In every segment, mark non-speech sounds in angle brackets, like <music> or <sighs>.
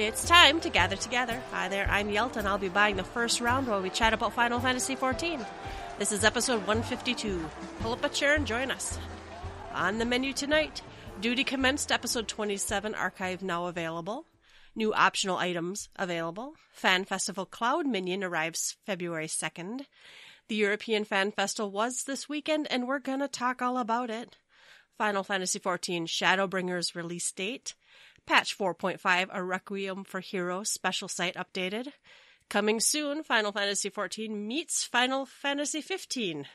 It's time to gather together. Hi there, I'm Yelton. I'll be buying the first round while we chat about Final Fantasy XIV. This is episode 152. Pull up a chair and join us. On the menu tonight, Duty Commenced episode 27 archive now available. New optional items available. Fan Festival Cloud Minion arrives February 2nd. The European Fan Festival was this weekend, and we're gonna talk all about it. Final Fantasy XIV Shadowbringers release date. Patch 4.5, A Requiem for Heroes special site updated. Coming soon, Final Fantasy XIV meets Final Fantasy XV.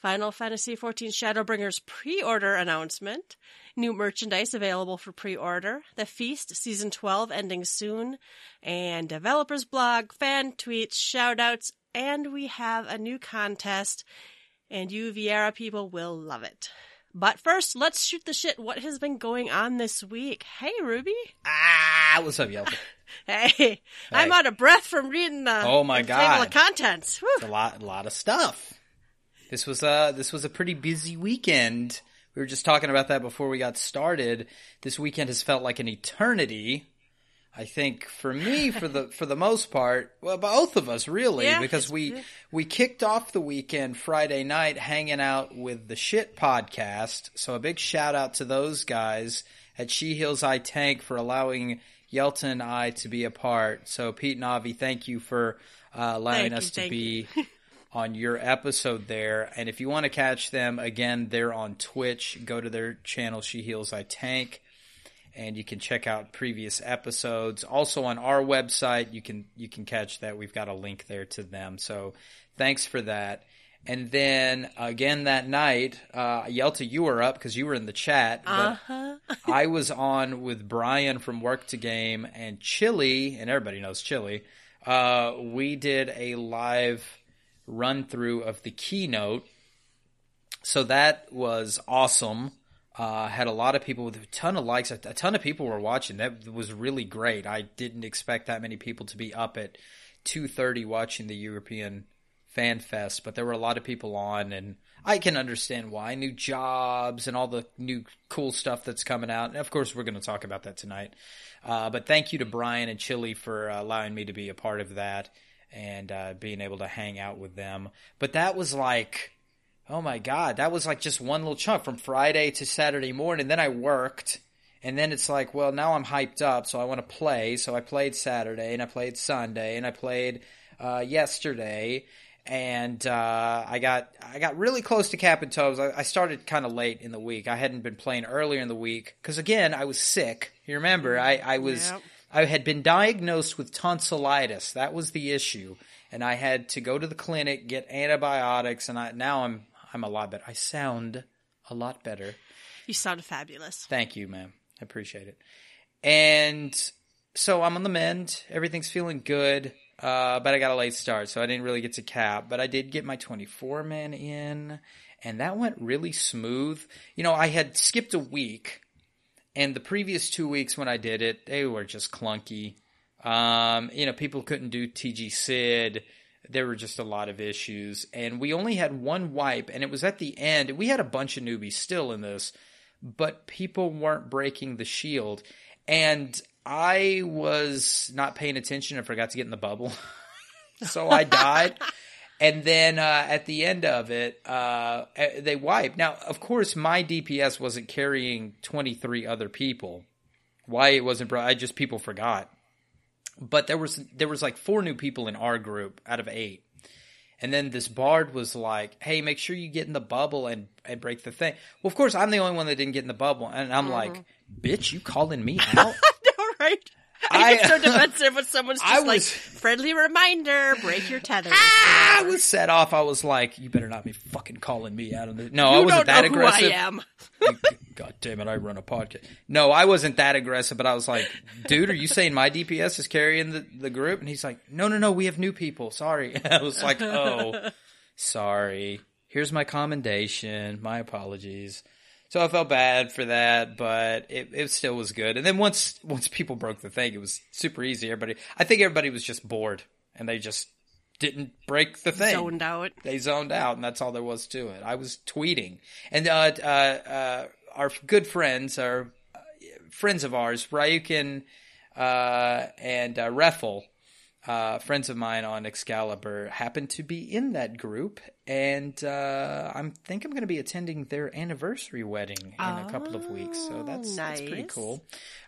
Final Fantasy XIV Shadowbringers pre-order announcement. New merchandise available for pre-order. The Feast Season 12 ending soon. And developers blog, fan tweets, shoutouts, and we have a new contest. And you Viera people will love it. But first, let's shoot the shit. What has been going on this week? Hey, Ruby. Ah, what's up, Yelp? <laughs> Hey, I'm out of breath from reading the Oh my the table God. of contents. A lot, a lot of stuff. This was a this was a pretty busy weekend. We were just talking about that before we got started. This weekend has felt like an eternity. I think for me, for the for the most part, well, both of us really, Yeah, because we yeah. we kicked off the weekend Friday night hanging out with the Shit podcast. So a big shout out to those guys at She Heals I Tank for allowing Yelton and I to be a part. So Pete and Avi, thank you for uh, allowing Thank you, us to be <laughs> on your episode there. And if you want to catch them again, they're on Twitch. Go to their channel, She Heals I Tank, and you can check out previous episodes. Also on our website, you can you can catch that. We've got a link there to them. So thanks for that. And then again that night, uh, Yelta, you were up because you were in the chat. Uh-huh. I was on with Brian from Work to Game and Chili, and everybody knows Chili. Uh, we did a live run through of the keynote. So that was awesome. Uh, had a lot of people with a ton of likes. A, a ton of people were watching. That was really great. I didn't expect that many people to be up at 2:30 watching the European Fan Fest, but there were a lot of people on, and I can understand why. New jobs and all the new cool stuff that's coming out. And of course, we're going to talk about that tonight. Uh, but thank you to Brian and Chili for uh, allowing me to be a part of that and uh, being able to hang out with them. But that was like, oh my God, that was like just one little chunk from Friday to Saturday morning. Then I worked. And then it's like, well, now I'm hyped up, so I want to play. So I played Saturday, and I played Sunday, and I played uh, yesterday, and uh, I got I got really close to cap and toes. I, I started kind of late in the week. I hadn't been playing earlier in the week because again, I was sick. You remember, I I was Yep. I had been diagnosed with tonsillitis. That was the issue, and I had to go to the clinic get antibiotics. And I now I'm I'm a lot better. I sound a lot better. You sound fabulous. Thank you, ma'am. I appreciate it. And so I'm on the mend. Everything's feeling good. Uh, but I got a late start, so I didn't really get to cap. But I did get my 24 man in, and that went really smooth. You know, I had skipped a week, and the previous two weeks when I did it, they were just clunky. Um, you know, people couldn't do TG Cid. There were just a lot of issues, and we only had one wipe, and it was at the end. We had a bunch of newbies still in this, but people weren't breaking the shield. And I was not paying attention and forgot to get in the bubble. <laughs> so I died. <laughs> And then uh, at the end of it, uh, eh, they wiped. Now, of course, my DPS wasn't carrying 23 other people. Why it wasn't, I just people forgot. But there was there was like four new people in our group out of eight. And then this bard was like, "Hey, make sure you get in the bubble and and break the thing." Well, of course, I'm the only one that didn't get in the bubble, and I'm mm-hmm. like, "Bitch, you calling me <laughs> out?" All right. I, get so <laughs> defensive when someone's just I like, friendly reminder, break your tether. <laughs> I was set off. I was like, "You better not be fucking calling me out on this." No, I wasn't that know aggressive. who I am. God damn it, I run a podcast. No, I wasn't that aggressive, but I was like, dude, are you saying my DPS is carrying the, the group? And he's like, no, no, no, we have new people. Sorry. <laughs> I was like, oh, sorry. Here's my commendation. My apologies. So I felt bad for that, but it, it still was good. And then once, once people broke the thing, it was super easy. Everybody, I think everybody was just bored and they just didn't break the thing Zoned out. they zoned out, and that's all there was to it. I was tweeting, and uh, uh, uh, our good friends, our uh, friends of ours, Ryukin, uh, and uh, Reffel, uh, friends of mine on Excalibur, happened to be in that group, and uh, I think I'm going to be attending their anniversary wedding in a couple of weeks. So that's that's pretty cool.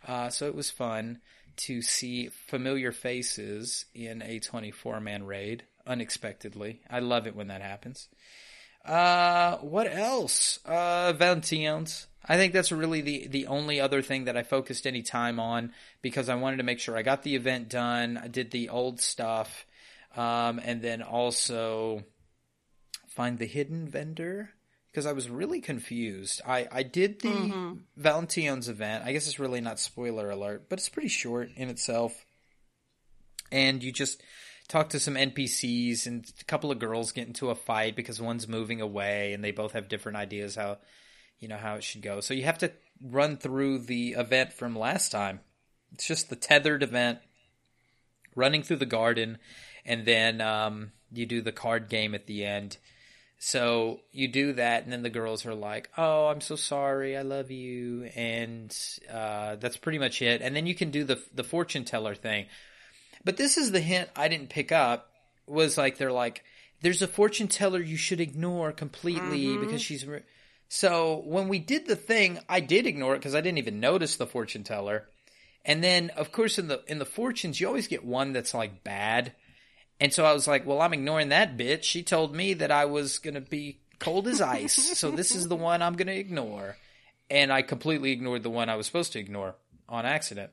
Uh, so it was fun to see familiar faces in a 24 man raid unexpectedly. I love it when that happens. Uh, what else? Uh, Valentine's. I think that's really the, the only other thing that I focused any time on because I wanted to make sure I got the event done. I did the old stuff. Um, and then also find the hidden vendor because I was really confused. I, I did the Valentine's event. I guess it's really not spoiler alert, but it's pretty short in itself. And you just talk to some NPCs and a couple of girls get into a fight because one's moving away and they both have different ideas how you know how it should go. So you have to run through the event from last time. It's just the tethered event, running through the garden, and then um, you do the card game at the end. So you do that, and then the girls are like, "Oh, I'm so sorry, I love you," and uh, that's pretty much it. And then you can do the the fortune teller thing. But this is the hint I didn't pick up. Was like they're like, "There's a fortune teller you should ignore completely because she's." Re-. So when we did the thing, I did ignore it because I didn't even notice the fortune teller. And then, of course, in the in the fortunes, you always get one that's like bad. And so I was like, well, I'm ignoring that bitch. She told me that I was going to be cold as ice. <laughs> so this is the one I'm going to ignore. And I completely ignored the one I was supposed to ignore on accident.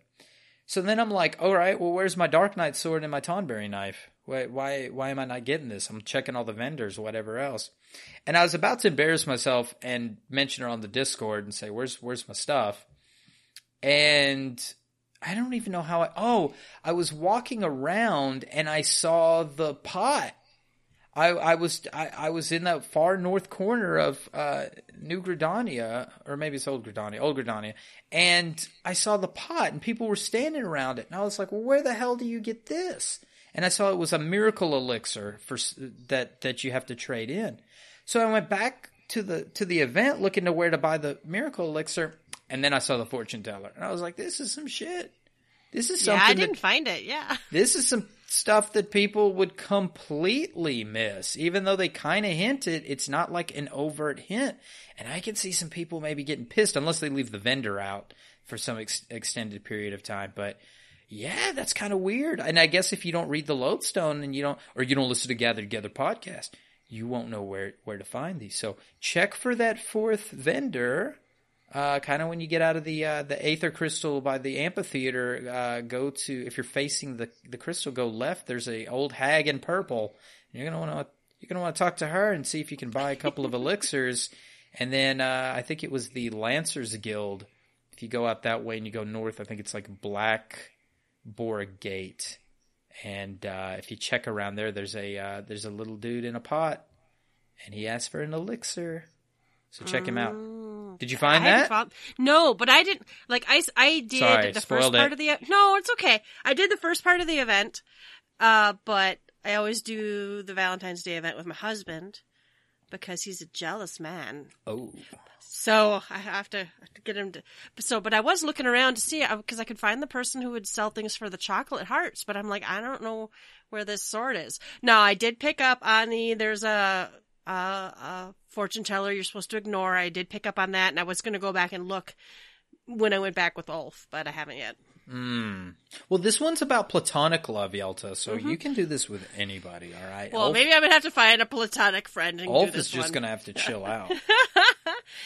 So then I'm like, all right, well, where's my Dark Knight sword and my Tonberry knife? Why, why, why am I not getting this? I'm checking all the vendors, whatever else. And I was about to embarrass myself and mention her on the Discord and say, where's, where's my stuff? And I don't even know how I, oh, I was walking around and I saw the pot. I, I was I, I was in the far north corner of uh, New Gridania, or maybe it's Old Gridania, Old Gridania, and I saw the pot, and people were standing around it, and I was like, "Well, where the hell do you get this?" And I saw it was a miracle elixir for that that you have to trade in. So I went back to the to the event looking to where to buy the miracle elixir, and then I saw the fortune teller, and I was like, "This is some shit. This is something. Yeah, I didn't find it. Yeah. <laughs> this is some stuff that people would completely miss even though they kind of hinted it's not like an overt hint and i can see some people maybe getting pissed unless they leave the vendor out for some ex- extended period of time but yeah that's kind of weird and i guess if you don't read the lodestone and you don't or you don't listen to gather together podcast you won't know where where to find these so check for that fourth vendor uh, kind of when you get out of the uh, the aether crystal by the amphitheater, uh, go to if you're facing the the crystal, go left. There's a old hag in purple. You're gonna want to you're gonna want to talk to her and see if you can buy a couple of <laughs> elixirs. And then uh, I think it was the Lancers Guild. If you go out that way and you go north, I think it's like Black Bora Gate. And uh, if you check around there, there's a uh, there's a little dude in a pot, and he asks for an elixir. So check him out. Did you find. I that? found- no, but I didn't like I, I did Sorry, the first part it. of the no, it's okay. I did the first part of the event, uh, but I always do the Valentine's Day event with my husband because he's a jealous man. Oh, So I have to, have to get him to. So, but I was looking around to see because I could find the person who would sell things for the chocolate hearts, but I'm like, I don't know where this sword is. Now, I did pick up on the there's a a, a fortune teller you're supposed to ignore. I did pick up on that, and I was going to go back and look when I went back with Ulf, but I haven't yet. Hmm. Well, this one's about platonic love, Yelta. So you can do this with anybody. All right. Mm-hmm. Well, Ulf, maybe I'm gonna have to find a platonic friend and do Ulf this is just gonna have to chill <laughs> out.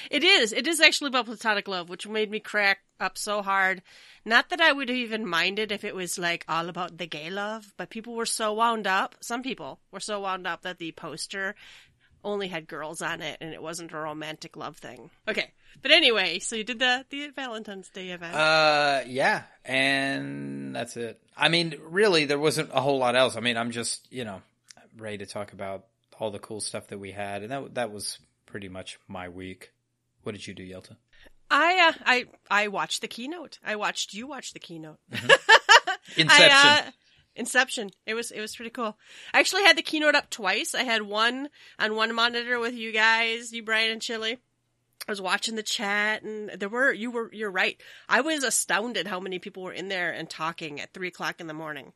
It is. It is actually about platonic love, which made me crack up so hard. Not that I would have even minded if it was like all about the gay love, but people were so wound up. Some people were so wound up that the poster only had girls on it and it wasn't a romantic love thing. Okay. But anyway, so you did the, the Valentine's Day event. Uh, yeah, and that's it. I mean, really, there wasn't a whole lot else. I mean, I'm just you know ready to talk about all the cool stuff that we had, and that that was pretty much my week. What did you do, Yelta? I, uh, I, I watched the keynote. I watched you watch the keynote. <laughs> Inception. I, uh, Inception. It was it was pretty cool. I actually had the keynote up twice. I had one on one monitor with you guys, you Brian and Chili, I was watching the chat, and there were you were you're right. I was astounded how many people were in there and talking at three o'clock in the morning,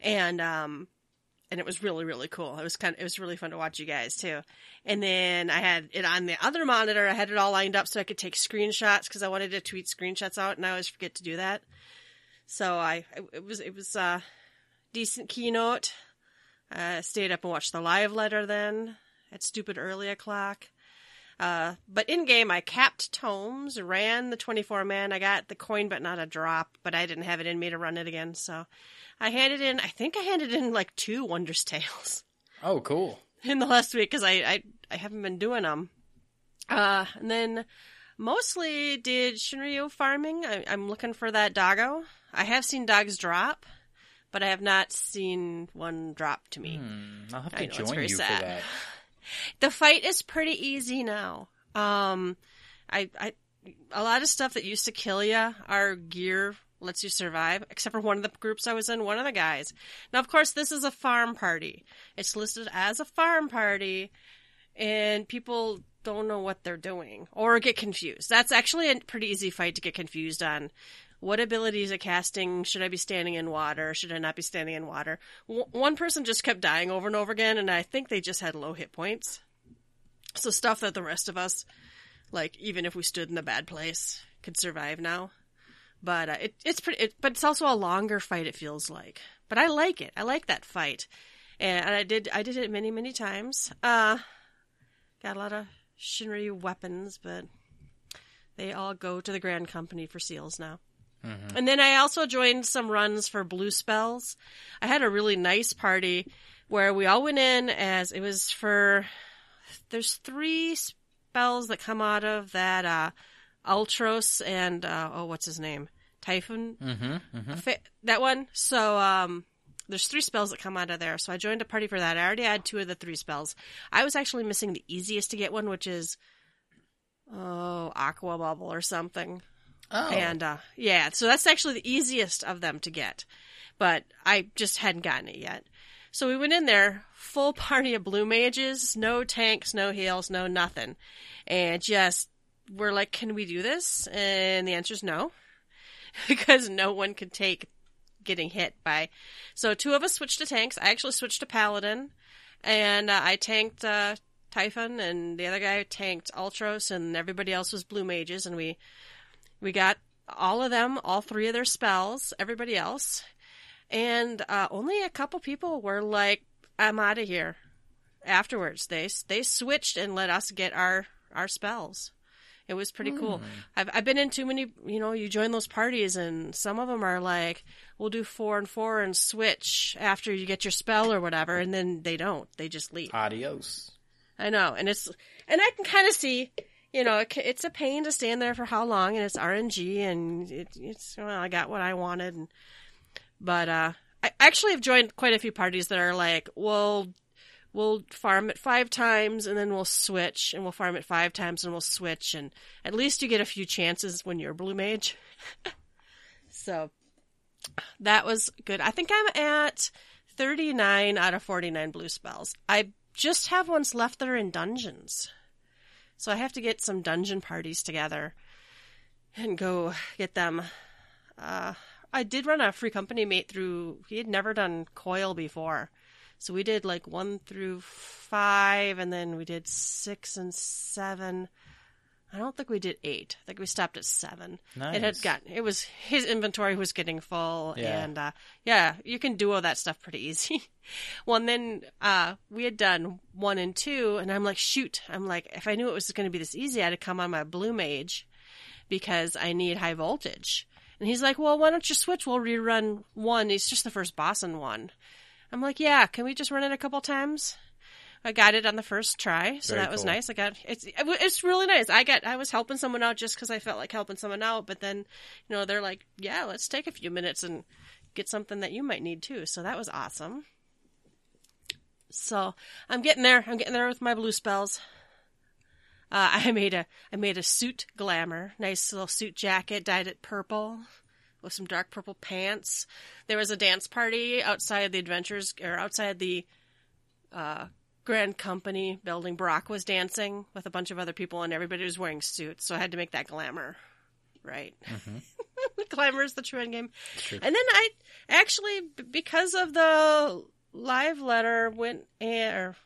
and um, and it was really really cool. It was kind of, it was really fun to watch you guys too. And then I had it on the other monitor. I had it all lined up so I could take screenshots because I wanted to tweet screenshots out, and I always forget to do that. So I it was it was a decent keynote. I stayed up and watched the live letter then at stupid early o'clock. Uh, but in game, I capped tomes, ran the 24 man. I got the coin, but not a drop. But I didn't have it in me to run it again, so I handed in. I think I handed in like two Wondrous <laughs> Tales Oh, cool. in the last week because I, I I haven't been doing them. Uh, and then mostly did Shinryu farming. I, I'm looking for that doggo. I have seen dogs drop, but I have not seen one drop to me. Hmm, I'll have to join very you sad. for that. <laughs> The fight is pretty easy now. Um, I, I, a lot of stuff that used to kill you, our gear lets you survive, except for one of the groups I was in, one of the guys. Now, of course, this is a farm party. It's listed as a farm party, and people don't know what they're doing or get confused. That's actually a pretty easy fight to get confused on. What abilities of casting? Should I be standing in water? Should I not be standing in water? W- one person just kept dying over and over again, and I think they just had low hit points. So stuff that the rest of us, like even if we stood in the bad place, could survive now. But uh, it, it's pretty. It, but it's also a longer fight. It feels like. But I like it. I like that fight, and I did. I did it many, many times. Uh, got a lot of Shinryu weapons, but they all go to the Grand Company for seals now. And then I also joined some runs for blue spells. I had a really nice party where we all went in as it was for there's three spells that come out of that uh Ultros and uh oh what's his name? Typhon. Mm-hmm, Fa- That one. So um there's three spells that come out of there. So I joined a party for that. I already had two of the three spells. I was actually missing the easiest to get one, which is oh, aqua bubble or something. Oh, And uh, yeah, so that's actually the easiest of them to get, but I just hadn't gotten it yet. So we went in there, full <laughs> party of blue mages, no tanks, no heals, no nothing, and just we're like, can we do this? And the answer is no, <laughs> because no one could take getting hit by. So two of us switched to tanks. I actually switched to paladin, and uh, I tanked uh, Typhon, and the other guy tanked Ultros, and everybody else was blue mages, and we we got all of them, all three of their spells, everybody else. And uh, only a couple people were like, I'm out of here. Afterwards, they they switched and let us get our our spells. It was pretty cool. I've I've been in too many. You know, you join those parties, and some of them are like, "We'll do four and four and switch after you get your spell or whatever," and then they don't. They just leave. adios. I know, and it's and I can kind of see, you know, it, it's a pain to stand there for how long, and it's RNG, and it, it's well, I got what I wanted, and, but uh, I actually have joined quite a few parties that are like, well, we'll farm it five times, and then we'll switch, and we'll farm it five times, and we'll switch, and at least you get a few chances when you're blue mage. <laughs> so that was good. I think I'm at 39 out of 49 blue spells. I just have ones left that are in dungeons. So I have to get some dungeon parties together and go get them. Uh, I did run a free company mate through, he had never done coil before. So we did like one through five, and then we did six and seven. I don't think we did eight. I think we stopped at seven. It had Nice. gotten, it was, his inventory was getting full, Yeah. and uh, yeah, you can do all that stuff pretty easy. <laughs> well, and then uh, we had done one and two, and I'm like, shoot. I'm like, if I knew it was going to be this easy, I'd have come on my blue mage because I need high voltage. And he's like, well, why don't you switch? We'll rerun one. He's just the first boss in one. I'm like, yeah, can we just run it a couple times? I got it on the first try, so Very that was cool. nice. I got it's it it's really nice. I got I was helping someone out just because I felt like helping someone out, but then you know they're like, yeah, let's take a few minutes and get something that you might need too. So that was awesome. So I'm getting there. I'm getting there with my blue spells. Uh, <laughs> I made a I made a suit glamour, nice little suit jacket, dyed it purple with some dark purple pants. There was a dance party outside the adventures or outside the uh, Grand Company building, Brock was dancing with a bunch of other people, and everybody was wearing suits. So I had to make that glamour, right? <laughs> glamour is the true end game. True. And then I actually, because of the live letter, went and or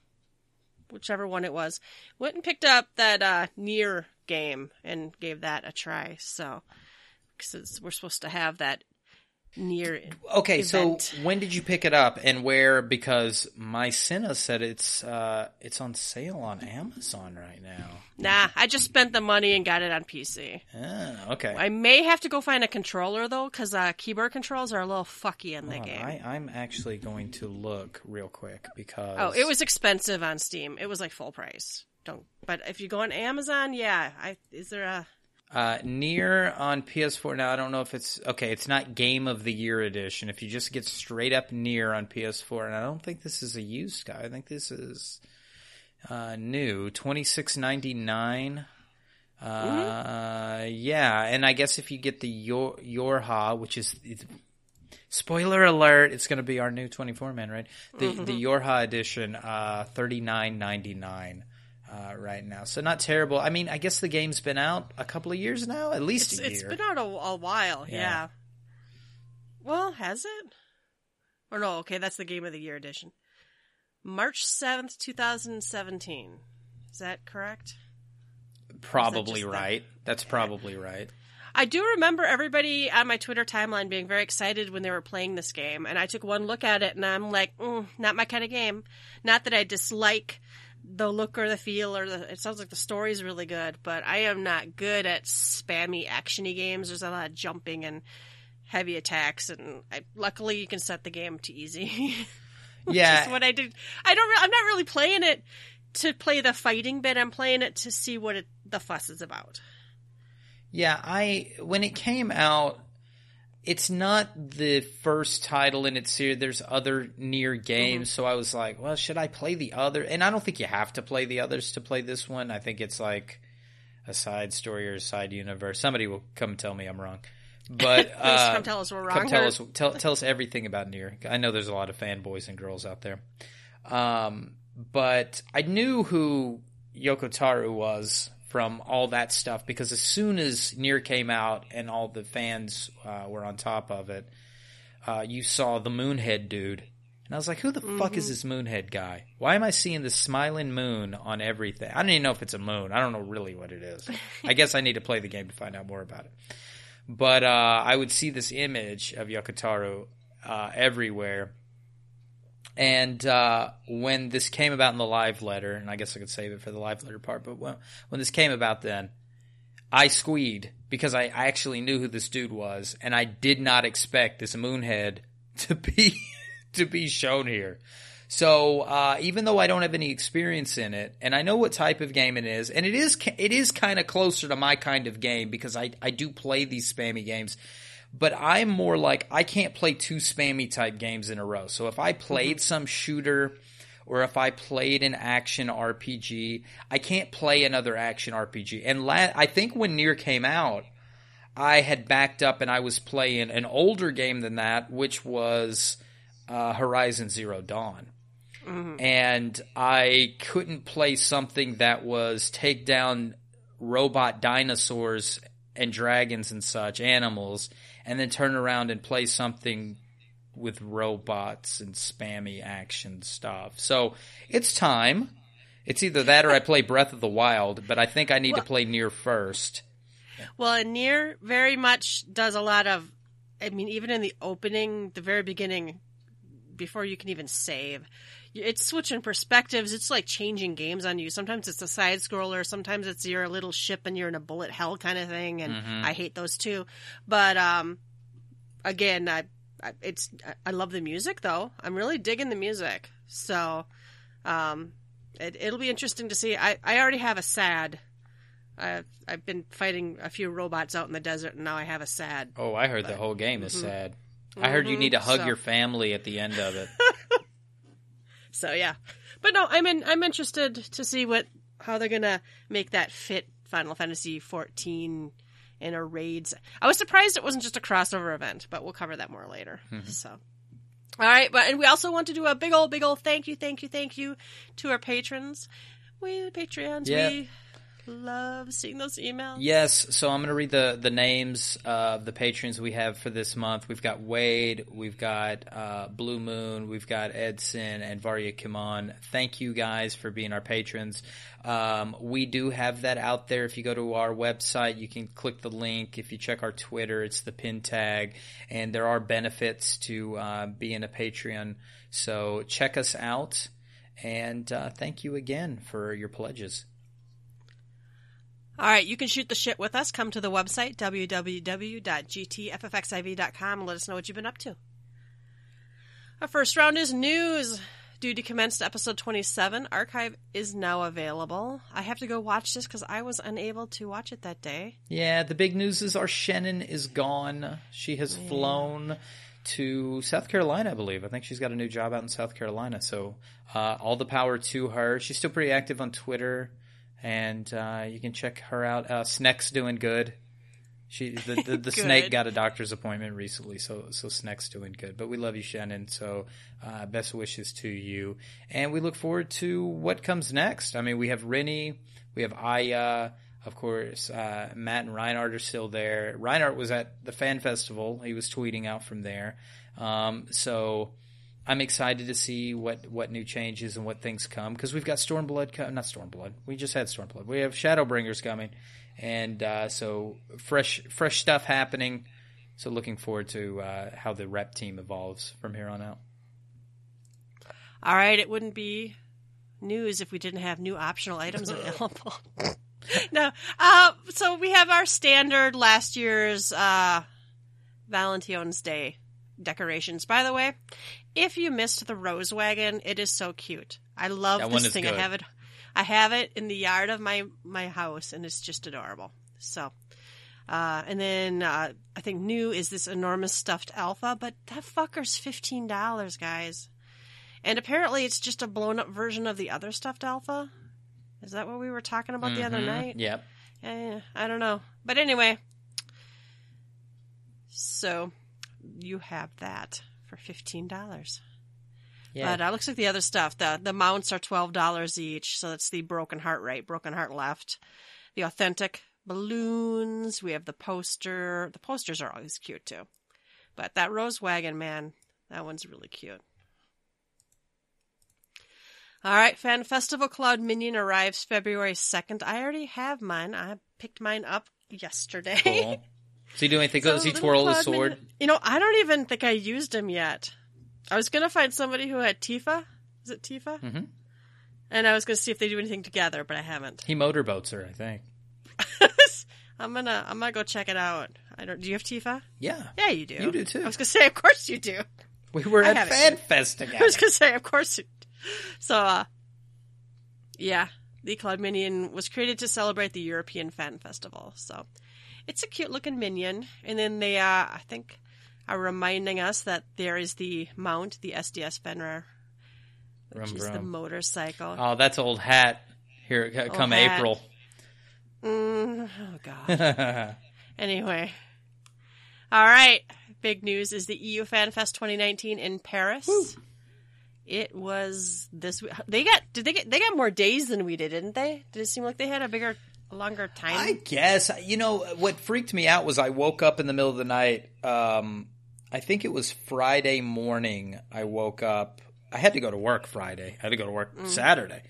whichever one it was, went and picked up that uh, Nier game and gave that a try. So because we're supposed to have that Nier. it. Okay, event. so when did you pick it up and where? Because my Cinna said it's uh, it's on sale on Amazon right now. Nah, I just spent the money and got it on PC. Ah, okay. I may have to go find a controller though, because uh, keyboard controls are a little fucky in the game. I, I'm actually going to look real quick because Oh, it was expensive on Steam. It was like full price. Don't. But if you go on Amazon, yeah, I is there a uh, Nier on PS4. Now I don't know if it's okay. It's not Game of the Year edition. If you just get straight up Nier on PS4, and I don't think this is a used guy. I think this is uh, new, twenty six ninety nine. Uh, yeah, and I guess if you get the Yor Yorha, which is spoiler alert, it's going to be our new twenty four man, right? The the Yorha edition, uh, thirty nine ninety nine. Uh, right now, so not terrible. I mean, I guess the game's been out a couple of years now, at least It's, a it's year. been out a, a while, yeah. Yeah. Well, has it? Or no? Okay, that's the Game of the Year edition. March seventh, two thousand seventeen. Is that correct? probably that? right. That's probably right. I do remember everybody on my Twitter timeline being very excited when they were playing this game, and I took one look at it and I'm like, mm, not my kind of game. Not that I dislike the look or the feel or the. It sounds like the story's really good, but I am not good at spammy actiony games. There's a lot of jumping and heavy attacks, and I, luckily you can set the game to easy. <laughs> Yeah, what I did. I don't. Re- I'm not really playing it to play the fighting bit. I'm playing it to see what it, the fuss is about. Yeah, I when it came out, it's not the first title in its series. There's other Nier games, so I was like, well, should I play the other? And I don't think you have to play the others to play this one. I think it's like a side story or a side universe. Somebody will come tell me I'm wrong. But <laughs> Please uh, come tell us we're come wrong. tell us tell tell us everything about Nier. I know there's a lot of fanboys and girls out there. Um, but I knew who Yoko Taro was from all that stuff because as soon as Nier came out and all the fans uh, were on top of it, uh, you saw the Moonhead dude. And I was like, who the fuck is this Moonhead guy? Why am I seeing this smiling moon on everything? I don't even know if it's a moon. I don't know really what it is. <laughs> I guess I need to play the game to find out more about it. But uh, I would see this image of Yoko Taro uh, everywhere. And uh, when this came about in the live letter, and I guess I could save it for the live letter part, but when, when this came about then, I squeed because I, I actually knew who this dude was, and I did not expect this moonhead <laughs> to be to be shown here. So uh, even though I don't have any experience in it, and I know what type of game it is, and it is it is kind of closer to my kind of game because I I do play these spammy games, but I'm more like I can't play two spammy type games in a row. So if I played some shooter or if I played an action RPG, I can't play another action RPG. And la- I think when Nier came out, I had backed up and I was playing an older game than that, which was uh, Horizon Zero Dawn. And I couldn't play something that was take down robot dinosaurs and dragons and such, animals, and then turn around and play something with robots and spammy action stuff. So it's time. It's either that or I play Breath of the Wild, but I think I need to play Nier first. Well, and Nier very much does a lot of. I mean, even in the opening, the very beginning, before you can even save, it's switching perspectives. It's like changing games on you. Sometimes it's a side scroller. Sometimes it's you're a little ship and you're in a bullet hell kind of thing. And I hate those too. But um, again, I, I it's I love the music though. I'm really digging the music. So um, it, it'll be interesting to see. I I already have a sad. I've I've been fighting a few robots out in the desert, and now I have a sad. Oh, I heard the whole game is sad. I heard you need to hug So- your family at the end of it. <laughs> So yeah, but no, I'm in. I'm interested to see what how they're gonna make that fit Final Fantasy 14 in a raids. I was surprised it wasn't just a crossover event, but we'll cover that more later. Mm-hmm. So All right, but and we also want to do a big old, big old thank you, thank you, thank you to our patrons. We the Patreons, Yeah. we love seeing those emails. Yes, so I'm going to read the the names of the patrons we have for this month. We've got Wade, we've got uh, Blue Moon, we've got Edson and Varya Kimon. Thank you guys for being our patrons. Um, we do have that out there. If you go to our website, you can click the link. If you check our Twitter, it's the pin tag, and there are benefits to uh, being a Patreon. So check us out, and uh, thank you again for your pledges. All right, you can shoot the shit with us. Come to the website, www.gtffxiv.com, and let us know what you've been up to. Our first round is news. Duty commenced episode 27. Archive is now available. I have to go watch this because I was unable to watch it that day. Yeah, the big news is our Shannon is gone. She has flown to South Carolina, I believe. I think she's got a new job out in South Carolina. So uh, all the power to her. She's still pretty active on Twitter, and uh, you can check her out. Uh, Sneck's doing good. She the the, <laughs> the snake got a doctor's appointment recently, so so Sneck's doing good. But we love you, Shannon. So uh, best wishes to you, and we look forward to what comes next. I mean, we have Rennie, we have Aya, of course. Uh, Matt and Reinhardt are still there. Reinhardt was at the fan festival. He was tweeting out from there. Um, so I'm excited to see what, what new changes and what things come because we've got Stormblood, co- not Stormblood. We just had Stormblood. We have Shadowbringers coming, and uh, so fresh fresh stuff happening. So looking forward to uh, how the rep team evolves from here on out. All right, it wouldn't be news if we didn't have new optional items available. <laughs> no, uh, so we have our standard last year's uh, Valentine's Day decorations. By the way, if you missed the rose wagon, it is so cute. I love That this thing. good. I have it. I have it in the yard of my my house, and it's just adorable. So. Uh, and then uh, I think new is this enormous stuffed alpha, but that fucker's fifteen dollars, guys. And apparently, it's just a blown up version of the other stuffed alpha. Is that what we were talking about the other Mhm. night? Yep. Eh, I don't know. But anyway, so you have that for fifteen dollars. Yeah. But uh, looks like the other stuff. The the mounts are twelve dollars each. So that's the broken heart right, broken heart left. The authentic balloons. We have the poster. The posters are always cute too. But that rose wagon, man, that one's really cute. All right, Fan Festival Cloud Minion arrives February 2nd. I already have mine. I picked mine up yesterday. cool. <laughs> Does he do anything? So Does he twirl his sword? You know, I don't even think I used him yet. I was going to find somebody who had Tifa. Is it Tifa? Mhm. And I was going to see if they do anything together, but I haven't. He motorboats her, I think. <laughs> I'm gonna I'm gonna go check it out. I don't. Do you have Tifa? Yeah. Yeah, you do. You do, too. I was gonna say, of course you do. We were I at Fan. Fest <laughs> I was gonna say, of course. You so, uh, yeah, the Cloud Minion was created to celebrate the European Fan Festival. So, it's a cute looking minion, and then they, uh, I think, are reminding us that there is the mount, the SDS Fenrir, which Vroom, is the motorcycle. Oh, that's old hat. Here, c- come hat. April. Mm, oh God. <laughs> Anyway. All right. Big news is the EU Fan Fest 2019 in Paris. It was this. They got did they get they got more days than we did, didn't they? Did it seem like they had a bigger longer time? I guess you know what freaked me out was I woke up in the middle of the night. Um, I think it was Friday morning. I woke up. I had to go to work Friday. I had to go to work Saturday,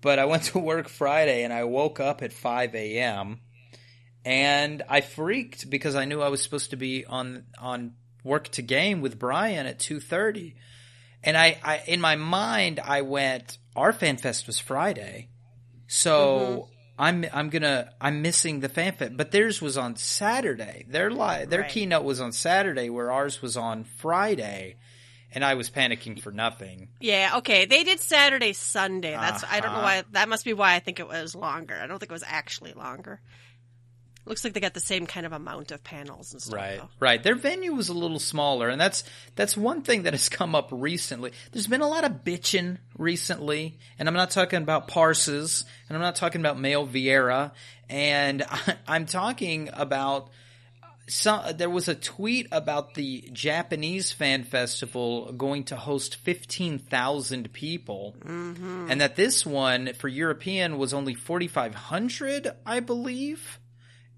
but I went <laughs> to work Friday and I woke up at five a.m. and I freaked because I knew I was supposed to be on on work to game with Brian at two thirty, and I, I in my mind I went our fan fest was Friday, so I'm I'm gonna I'm missing the fan fest, but theirs was on Saturday. Their li- their Right. keynote was on Saturday, where ours was on Friday, and I was panicking for nothing. yeah, okay. They did Saturday, Sunday. That's I don't know Uh-huh. why that must be why I think it was longer. I don't think it was actually longer. Looks like they got the same kind of amount of panels and stuff. Right, though. right. Their venue was a little smaller, and that's that's one thing that has come up recently. There's been a lot of bitching recently, and I'm not talking about Parses, and I'm not talking about male Viera, and I, <laughs> I'm talking about some, there was a tweet about the Japanese fan festival going to host 15,000 people. Mm-hmm. And that this one for European was only 4,500, I believe.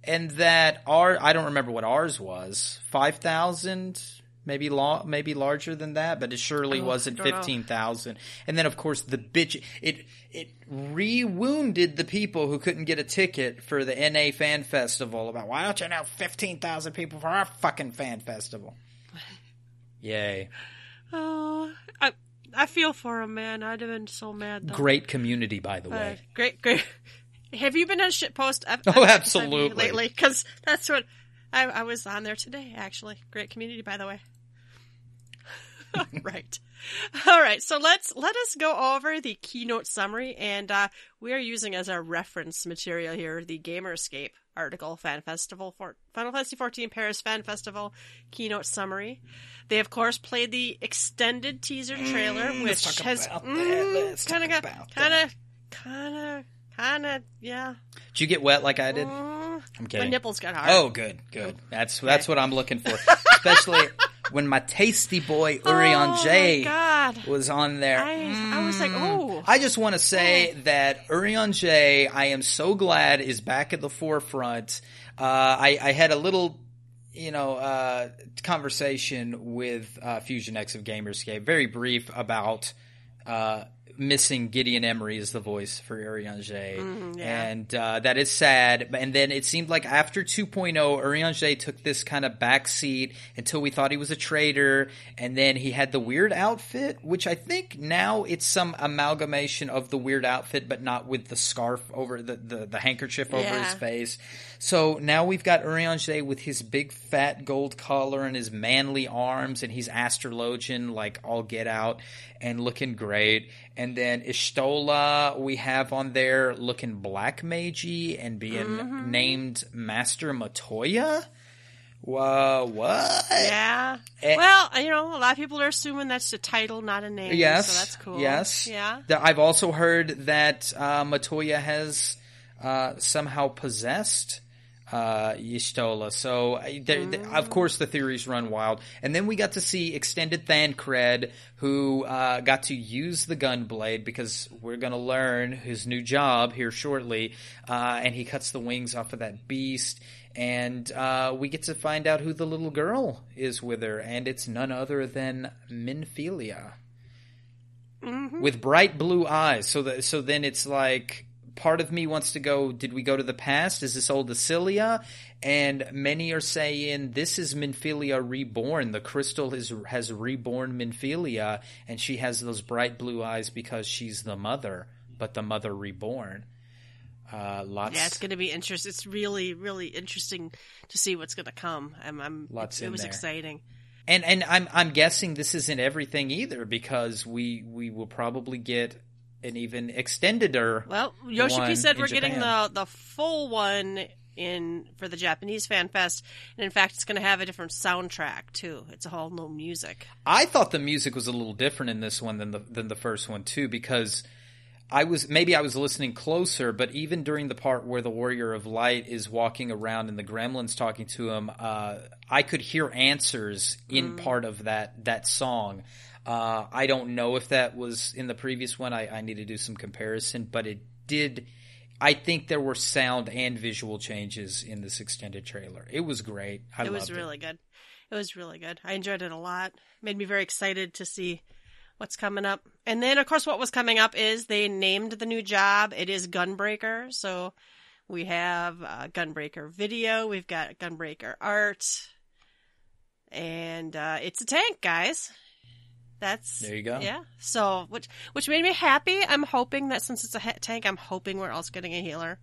And that our, I don't remember what ours was, 5,000, maybe law, maybe larger than that, but it surely Oh, wasn't I don't know. 15,000. And then of course the bitch, it, it re-wounded the people who couldn't get a ticket for the NA fan festival about why don't you know 15,000 people for our fucking fan festival. <laughs> Yay. Oh, I I feel for him, man. I'd have been so mad. Though. Great community, by the Uh, way. great, great. Have you been on shit post? ep- Oh, absolutely. Lately, because that's what I, I was on there today. Actually, great community, by the way. <laughs> right. All right. So let's let us go over the keynote summary, and uh, we are using as our reference material here the Gamerscape article, Fan Festival for Final Fantasy XIV Paris Fan Festival keynote summary. They of course played the extended teaser trailer, Mm, which has kind of talk got about kind of kind of kind of yeah. Did you get wet like I did? Mm, I'm my nipples got hard. Oh, good, good. That's that's what I'm looking for, especially <laughs> when my tasty boy Urion oh J was on there. I, I was like, oh, I just want to say that Urianger, I am so glad is back at the forefront. Uh, I, I had a little, you know, uh, conversation with uh, Fusion X of Gamerscape, very brief about uh, missing Gideon Emery as the voice for Urianger, Mm, yeah. and uh, that is sad. And then it seemed like after 2.0, Urianger took this kind of backseat until we thought he was a traitor, and then he had the weird outfit, which I think now it's some amalgamation of the weird outfit, but not with the scarf over the the, the handkerchief over Yeah. his face. So now we've got Urianger with his big fat gold collar and his manly arms, and he's astrologian like all get out and looking great. And then Y'shtola we have on there looking black magey and being Mm-hmm. named Master Matoya. Whoa, what? yeah. Eh. well, you know, a lot of people are assuming that's a title, not a name. Yes, so that's cool. Yes, yeah. I've also heard that uh, Matoya has uh, somehow possessed uh. So, there, th- of course, the theories run wild. And then we got to see extended Thancred, who uh, got to use the gunblade because we're going to learn his new job here shortly. Uh, and he cuts the wings off of that beast. And uh, we get to find out who the little girl is with her, and it's none other than Minfilia with bright blue eyes. So that so then it's like part of me wants to go. Did we go to the past? Is this old Ascilia? And many are saying this is Minfilia reborn. The crystal is has reborn Minfilia, and she has those bright blue eyes because she's the mother, but the mother reborn. Uh, lots. Yeah, it's going to be interesting. It's really, really interesting to see what's going to come. I'm, I'm Lots it, in was there. exciting. And and I'm I'm guessing this isn't everything either because we we will probably get an even extendeder. Well, Yoshi said we're getting the the full one in for the Japanese fan fest, and in fact, it's going to have a different soundtrack too. It's a whole new music. I thought the music was a little different in this one than the than the first one too because I was maybe I was listening closer, but even during the part where the Warrior of Light is walking around and the Gremlins talking to him, uh, I could hear answers in part of that that song. Uh, I don't know if that was in the previous one. I, I need to do some comparison, but it did. I think there were sound and visual changes in this extended trailer. It was great. I it was really good. It was really good. I enjoyed it a lot. Made me very excited to see what's coming up. And then, of course, what was coming up is they named the new job. It is Gunbreaker. So we have uh, Gunbreaker video. We've got Gunbreaker art, and uh, it's a tank, guys. That's There you go. Yeah. So which which made me happy. I'm hoping that since it's a tank, I'm hoping we're also getting a healer.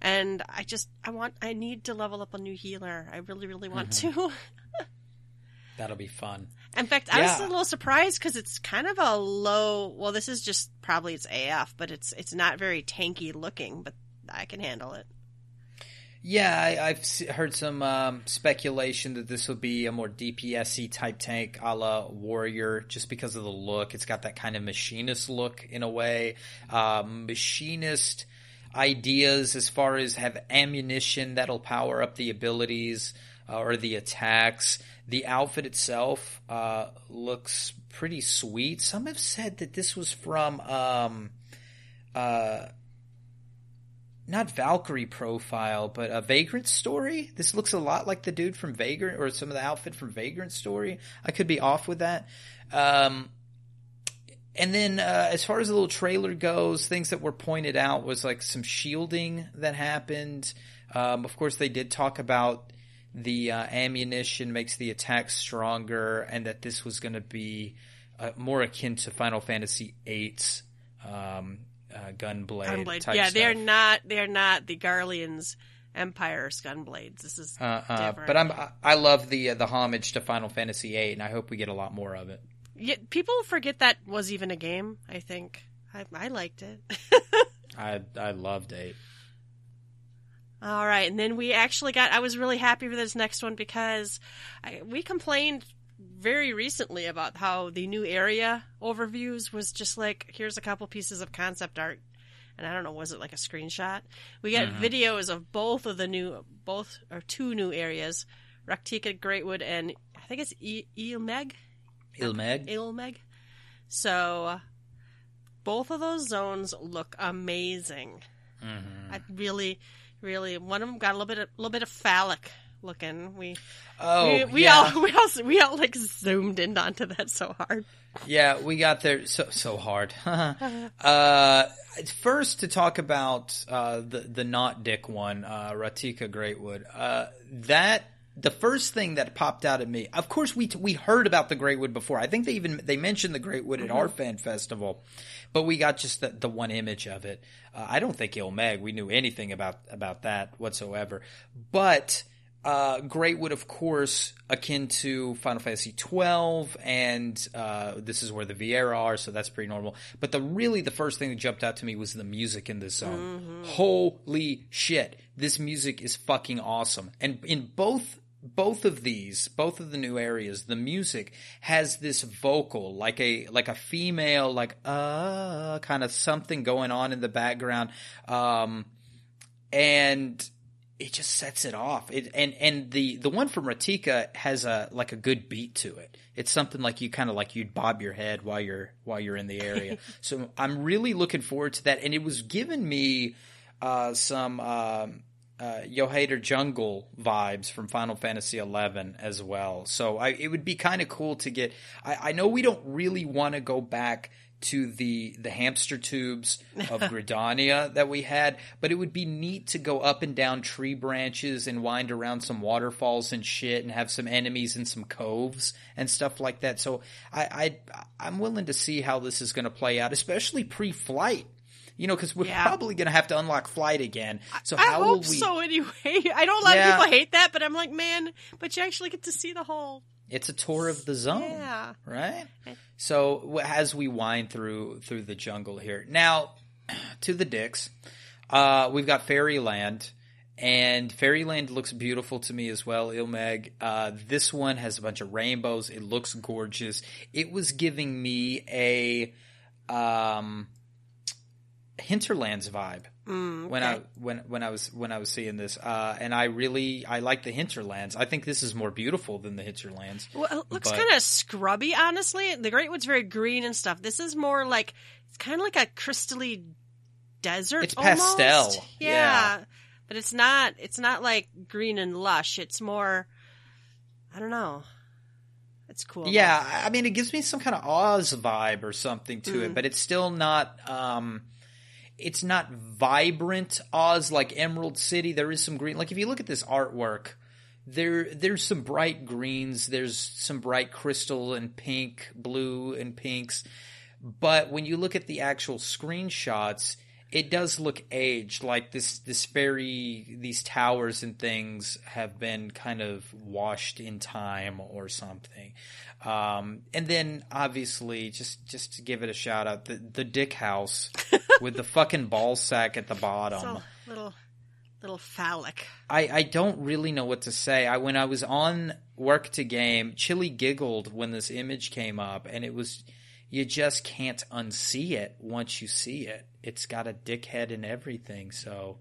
And I just I want I need to level up a new healer. I really really want mm-hmm. to. <laughs> That'll be fun. In fact, I was a little surprised because it's kind of a low. Well, this is just probably it's AF, but it's it's not very tanky looking. But I can handle it. Yeah, I, I've heard some um, speculation that this will be a more DPSy type tank, a la Warrior, just because of the look. It's got that kind of machinist look in a way. Um, machinist ideas as far as have ammunition that'll power up the abilities. uh, or the attacks. The outfit itself uh, looks pretty sweet. Some have said that this was from um, uh, not Valkyrie profile, but a Vagrant story. This looks a lot like the dude from Vagrant or some of the outfit from Vagrant story. I could be off with that. Um, and then uh, as far as the little trailer goes, things that were pointed out was like some shielding that happened. Um, of course, they did talk about the uh, ammunition makes the attack stronger, and that this was going to be uh, more akin to Final Fantasy VIII's um, uh, gunblade. Gunblade. Yeah, they're not. They're not the Garlean's Empire's gunblades. This is uh, uh, but I'm I love the uh, the homage to Final Fantasy VIII, and I hope we get a lot more of it. Yeah, people forget that was even a game. I think I, I liked it. <laughs> I I loved eight. All right, and then we actually got. I was really happy for this next one because I, we complained very recently about how the new area overviews was just like here's a couple pieces of concept art. And I don't know was it like a screenshot? We got mm-hmm. videos of both of the new both or two new areas Rak'tika Greatwood and I think it's Il Mheg? Ilmeg. Il Mheg. So both of those zones look amazing. Mm-hmm. I really really one of them got a little bit a little bit of phallic looking. We oh we, we yeah. all <laughs> we all we all like zoomed in onto that so hard. Yeah, we got there so so hard. <laughs> uh, first to talk about uh, the the not dick one, uh, Rak'tika Greatwood. Uh, that the first thing that popped out at me. Of course, we we heard about the Greatwood before. I think they even they mentioned the Greatwood at mm-hmm. our fan festival, but we got just the, the one image of it. Uh, I don't think Il Mheg we knew anything about about that whatsoever, but uh, Greatwood, of course, akin to Final Fantasy twelve, and uh, this is where the Viera are, so that's pretty normal. But the really the first thing that jumped out to me was the music in this zone. Mm-hmm. Holy shit, this music is fucking awesome! And in both both of these, both of the new areas, the music has this vocal, like a like a female, like uh, kind of something going on in the background, um, and it just sets it off. It, and and the the one from Rak'tika has a like a good beat to it. It's something like you kind of like you'd bob your head while you're while you're in the area. <laughs> so I'm really looking forward to that. And it was giving me uh, some um, uh, Yhoator Jungle vibes from Final Fantasy XI as well. So I, it would be kind of cool to get. I, I know we don't really want to go back to the the hamster tubes of <laughs> Gridania that we had, but it would be neat to go up and down tree branches and wind around some waterfalls and shit and have some enemies in some coves and stuff like that. So I, I I'm willing to see how this is going to play out, especially pre-flight. You know, because we're yeah. probably going to have to unlock flight again. So I how hope will we? So anyway, <laughs> I know a lot yeah. of people hate that, but I'm like, man, but you actually get to see the whole it's a tour of the zone, yeah. right? So as we wind through through the jungle here, now <clears throat> to the dicks, uh, we've got Fairyland, and Fairyland looks beautiful to me as well. Il Mheg, uh, this one has a bunch of rainbows. It looks gorgeous. It was giving me a um, Hinterlands vibe mm, okay. when I when when I was when I was seeing this, uh, and I really I like the Hinterlands. I think this is more beautiful than the Hinterlands. Well, it looks kind of scrubby, honestly. The Greatwood's very green and stuff. This is more like it's kind of like a crystally desert. It's almost. pastel, yeah. yeah, but it's not. It's not like green and lush. It's more. I don't know. It's cool. Yeah, I mean, it gives me some kind of Oz vibe or something to mm. it, but it's still not. um it's not vibrant Oz like Emerald City. There is some green. Like if you look at this artwork, there there's some bright greens. There's some bright crystal and pink, blue and pinks. But when you look at the actual screenshots, it does look aged. Like this this very these towers and things have been kind of washed in time or something. Um, and then obviously, just just to give it a shout out, the the Dick House <laughs> with the fucking ball sack at the bottom. So little little phallic. I, I don't really know what to say. I when I was on work to game, Chili giggled when this image came up, and it was you just can't unsee it once you see it. It's got a dickhead and everything. So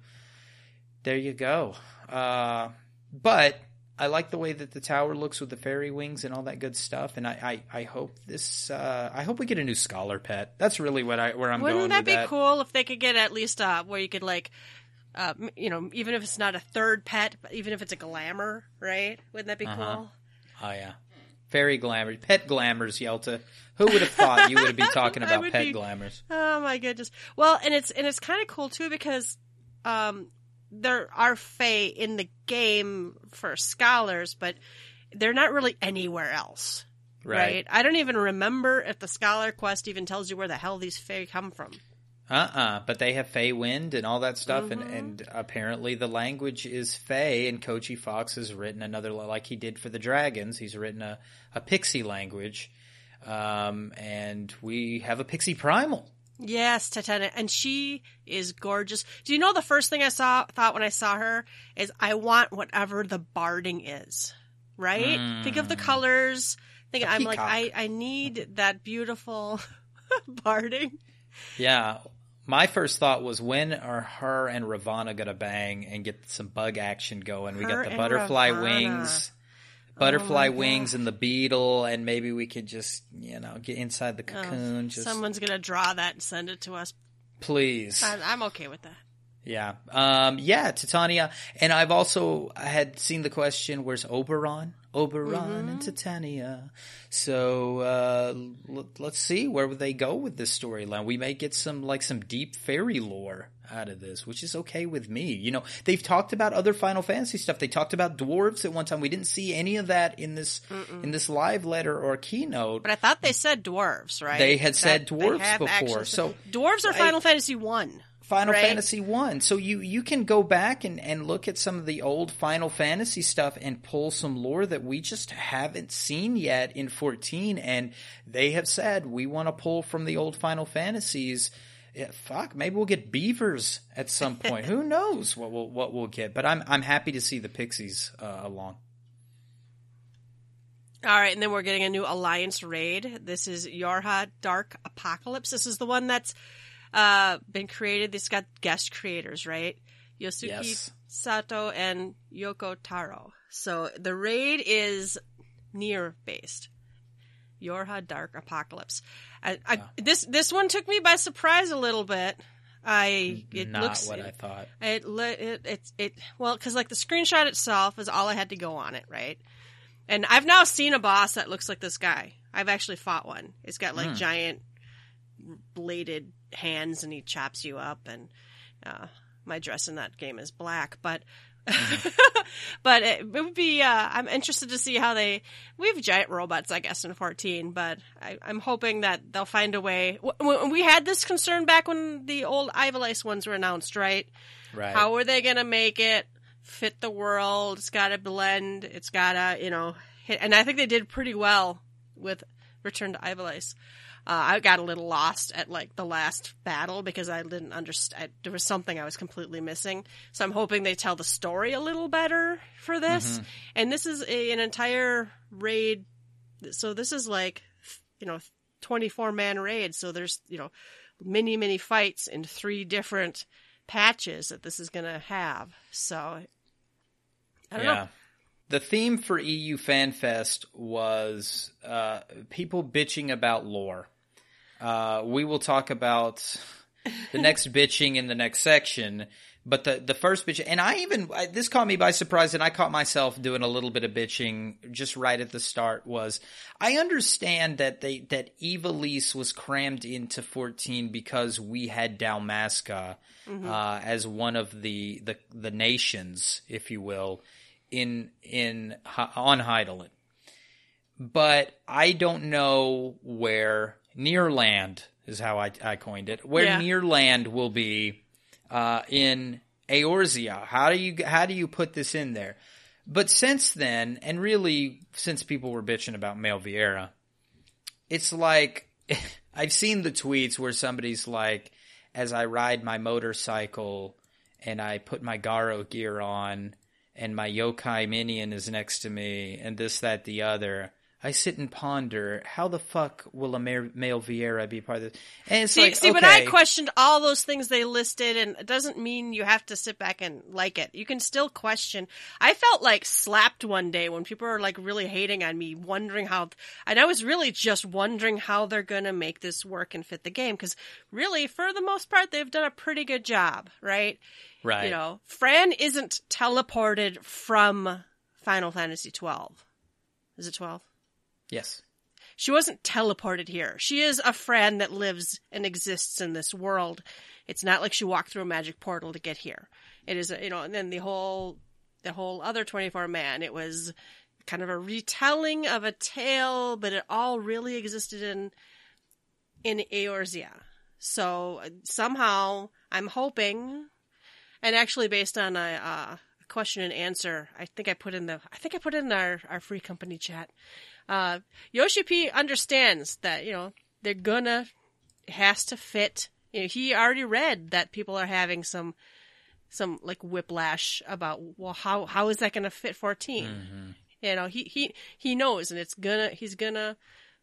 there you go. Uh, but I like the way that the tower looks with the fairy wings and all that good stuff. And I, I, I hope this. Uh, I hope we get a new scholar pet. That's really what I where I'm Wouldn't going. Wouldn't that be that. cool if they could get at least uh where you could like, uh, you know, even if it's not a third pet, but even if it's a glamour, right? Wouldn't that be Uh-huh. cool? Oh yeah, fairy glamour, pet glamours, Yelta. Who would have thought you would be <laughs> talking about pet be- glamours? Oh my goodness. Well, and it's and it's kind of cool too because um there are fae in the game for scholars, but they're not really anywhere else. Right. I don't even remember if the scholar quest even tells you where the hell these fae come from. Uh-uh, but they have Fey Wind and all that stuff, Mm-hmm. and, and apparently the language is Fey, and Koji Fox has written another, like he did for the dragons, he's written a, a pixie language, um, and we have a pixie primal. Yes, Titania, and she is gorgeous. Do you know the first thing I saw thought when I saw her is I want whatever the barding is. Right? Think of the colors. Think I'm like. I I need that beautiful <laughs> barding. Yeah. My first thought was when are her and Ravana gonna bang and get some bug action going? We got the butterfly Ravana. wings, butterfly Oh wings, and the beetle, and maybe we could just you know get inside the Oh, cocoon. just Someone's gonna draw that and send it to us. please. I, I'm okay with that. Yeah. Um, yeah, Titania. And I've also I had seen the question, where's Oberon? Oberon Mm-hmm. and Titania. So, uh, l- let's see where would they go with this storyline. We may get some, like some deep fairy lore out of this, which is okay with me. You know, they've talked about other Final Fantasy stuff. They talked about dwarves at one time. We didn't see any of that in this, in this live letter or keynote. But I thought they said dwarves, right? They had said dwarves before, actually so dwarves are I- Final Fantasy One. Final right? Fantasy One. So you you can go back and, and look at some of the old Final Fantasy stuff and pull some lore that we just haven't seen yet in 14 and they have said we want to pull from the old Final Fantasies. Yeah, fuck, maybe we'll get beavers at some point. Who <laughs> knows what we'll what we'll get? But I'm I'm happy to see the Pixies uh, along. All right, and then we're getting a new Alliance raid. This is YoRHa Dark Apocalypse. This is the one that's uh, been created. This got guest creators, right? Yosuke Yes. Saito and Yoko Taro. So the raid is Nier based. YoRHa Dark Apocalypse. I, I, This this one took me by surprise a little bit. I it Not looks what I thought. it it it, it well because like the screenshot itself is all I had to go on it, right? And I've now seen a boss that looks like this guy. I've actually fought one. It's got like giant bladed hands, and he chops you up. And uh, my dress in that game is black, but. <laughs> but it, it would be. Uh, I'm interested to see how they. We have giant robots, I guess, in 14, but I, I'm hoping that they'll find a way. W- we had this concern back when the old Ivalice ones were announced, right? Right. How are they going to make it fit the world? It's got to blend. It's got to, you know, hit. And I think they did pretty well with Return to Ivalice. Uh, I got a little lost at like the last battle because I didn't understand. There was something I was completely missing. So I'm hoping they tell the story a little better for this. And this is a, an entire raid. So this is like, you know, 24 man raid. So there's, you know, many, many fights in three different patches that this is going to have. So I don't yeah. know. The theme for EU FanFest was uh, people bitching about lore. Uh, we will talk about the <laughs> next bitching in the next section, but the the first bitch, and I even I, this caught me by surprise, and I caught myself doing a little bit of bitching just right at the start. Was I understand that they that Ivalice was crammed into fourteen because we had Dalmasca uh, as one of the the the nations, if you will in in on Hydaelyn. But I don't know where Nier land is how I, I coined it. Where Yeah. Nier land will be uh, in Eorzea. How do you how do you put this in there? But since then, and really since people were bitching about male Viera, it's like <laughs> I've seen the tweets where somebody's like, as I ride my motorcycle and I put my Garo gear on and my yokai minion is next to me and this, that, the other, I sit and ponder how the fuck will a male, male Viera be part of this? And it's See, like, see, okay, but I questioned all those things they listed, and it doesn't mean you have to sit back and like it. You can still question. I felt like slapped one day when people were like really hating on me, wondering how, and I was really just wondering how they're gonna make this work and fit the game. Because really, for the most part, they've done a pretty good job, right? right? You know, Fran isn't teleported from Final Fantasy twelve. Is it twelve? Yes, She wasn't teleported here. She is a friend that lives and exists in this world. It's not like she walked through a magic portal to get here. It is, you know, and then the whole, the whole other 24 man, it was kind of a retelling of a tale, but it all really existed in, in Eorzea. So somehow I'm hoping, and actually based on a, uh, question and answer, I think I put in the, I think I put in our, our free company chat uh, Yoshi P understands that, you know, they're gonna, has to fit. You know, he already read that people are having some, some like whiplash about, well, how, how is that gonna fit 14? You know, he, he, he knows and it's gonna, he's gonna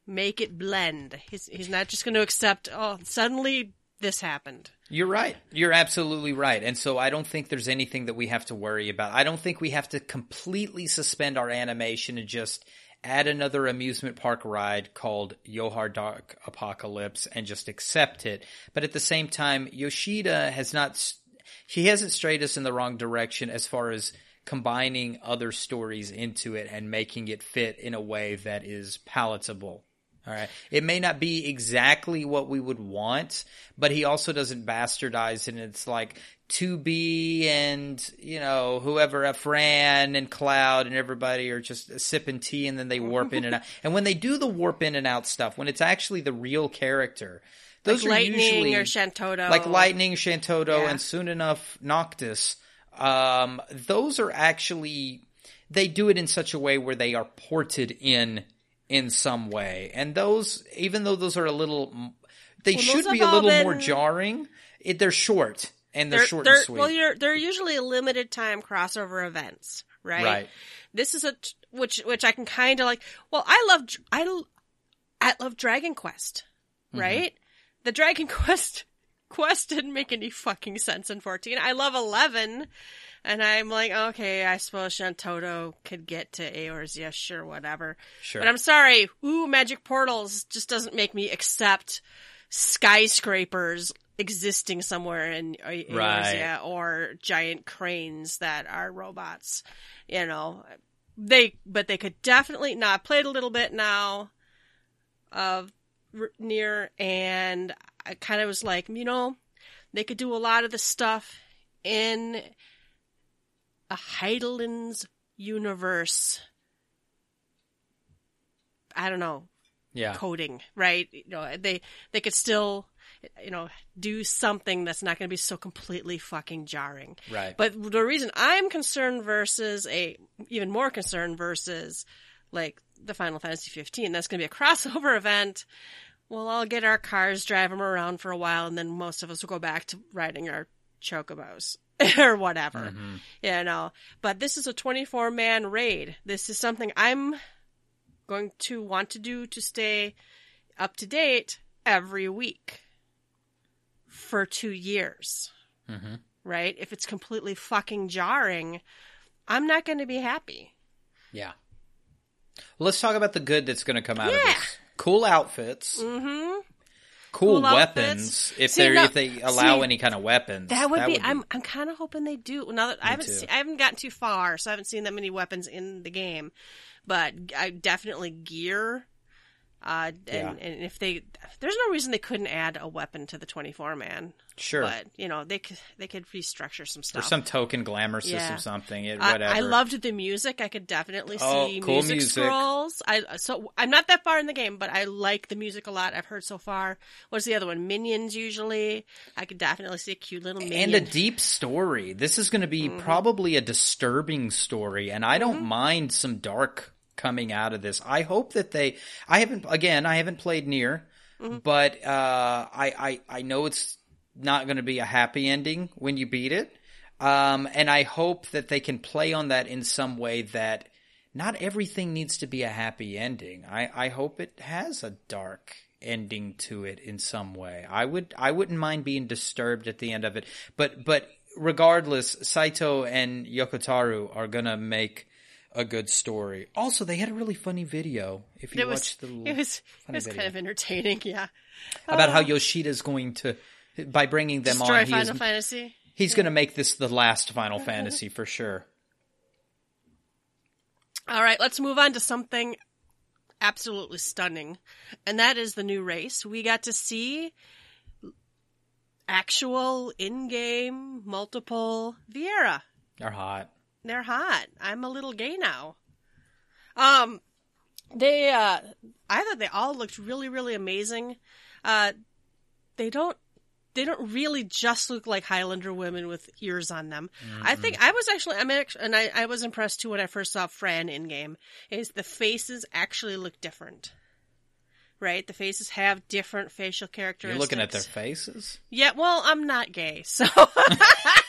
make it blend. He's, he's not just gonna accept, oh, suddenly this happened. You're right. You're absolutely right. And so I don't think there's anything that we have to worry about. I don't think we have to completely suspend our animation and just add another amusement park ride called YoRHa Dark Apocalypse and just accept it. But at the same time, Yoshida has not, he hasn't strayed us in the wrong direction as far as combining other stories into it and making it fit in a way that is palatable. All right. It may not be exactly what we would want, but he also doesn't bastardize it. And it's like 2B and, you know, whoever, uh, Fran and Cloud and everybody are just sipping tea and then they warp in and out. <laughs> And when they do the warp in and out stuff, when it's actually the real character, those like are Lightning usually or like Lightning, Shantoto, Yeah. and soon enough Noctis. Um, those are actually they do it in such a way where they are ported in in some way, and those even though those are a little, they Well, should be a little all more jarring. It, they're short and they're, they're, short they're- and sweet. Well, you're, they're usually limited time crossover events, right? Right. This is a t- which which I can kind of like. Well, I love I I love Dragon Quest, Mm-hmm. right? The Dragon <laughs> Quest quest didn't make any fucking sense in 14. I love 11, and I'm like, okay, I suppose Shantoto could get to Eorzea, sure, whatever. Sure. But I'm sorry, ooh, magic portals just doesn't make me accept skyscrapers existing somewhere in Eorzea Right. or giant cranes that are robots. You know, they, but they could definitely, now I played a little bit now uh, of Nier and I kind of was like, you know, they could do a lot of the stuff in a Hydaelyn's universe. I don't know, yeah. coding, right? You know, they they could still, you know, do something that's not going to be so completely fucking jarring. Right. But the reason I'm concerned versus a even more concerned versus like the Final Fantasy 15, that's going to be a <laughs> crossover event. Well, I'll get our cars, drive them around for a while, and then most of us will go back to riding our chocobos <laughs> or whatever, mm-hmm. you know. But this is a 24 man raid. This is something I'm going to want to do to stay up to date every week for two years. Mhm. Right? If it's completely fucking jarring, I'm not going to be happy. Yeah. Well, let's talk about the good that's going to come out of Yeah. this. Cool outfits, Mm-hmm. cool, Cool weapons. outfits. If they no- if they allow see, any kind of weapons, That would be. I'm. I'm kind of hoping they do. Now that I haven't. I haven't gotten too far, so I haven't seen that many weapons in the game. But I definitely gear. Uh, and, Yeah. and if they, there's no reason they couldn't add a weapon to the 24 man. sure. But you know, they could they could restructure some stuff or some token glamour system, Yeah. something, it, I, whatever. I loved the music. I could definitely Oh, see cool music, music. scrolls. I so I'm not that far in the game, but I like the music a lot. I've heard so far. What's the other one? Minions. Usually, I could definitely see a cute little minion. and a deep story. This is going to be Mm-hmm. probably a disturbing story, and I don't mind some dark coming out of this. I hope that they. I haven't again. I haven't played Nier, Mm-hmm. but uh, I, I I know it's not going to be a happy ending when you beat it, um, and I hope that they can play on that in some way that not everything needs to be a happy ending. I, I hope it has a dark ending to it in some way. I would I wouldn't mind being disturbed at the end of it. But but regardless, Saito and Yoko Taro are gonna make a good story. Also, they had a really funny video. If you It watch the it was it was kind of entertaining. Yeah, about how um, Yoshida's going to by bringing them destroy on, Final is, Fantasy. he's going to make this the last Final Fantasy for sure. All right, let's move on to something absolutely stunning, and that is the new race. We got to see actual in-game multiple Viera. They're hot. They're hot. I'm a little gay now. Um, they uh, I thought they all looked really, really amazing. Uh, they don't. They don't really just look like Highlander women with ears on them. I think I was actually, I mean, act- and I, I was impressed too when I first saw Fran in game. Is the faces actually look different? Right, the faces have different facial characteristics. You're looking at their faces. Yeah, well, I'm not gay, so <laughs> <laughs>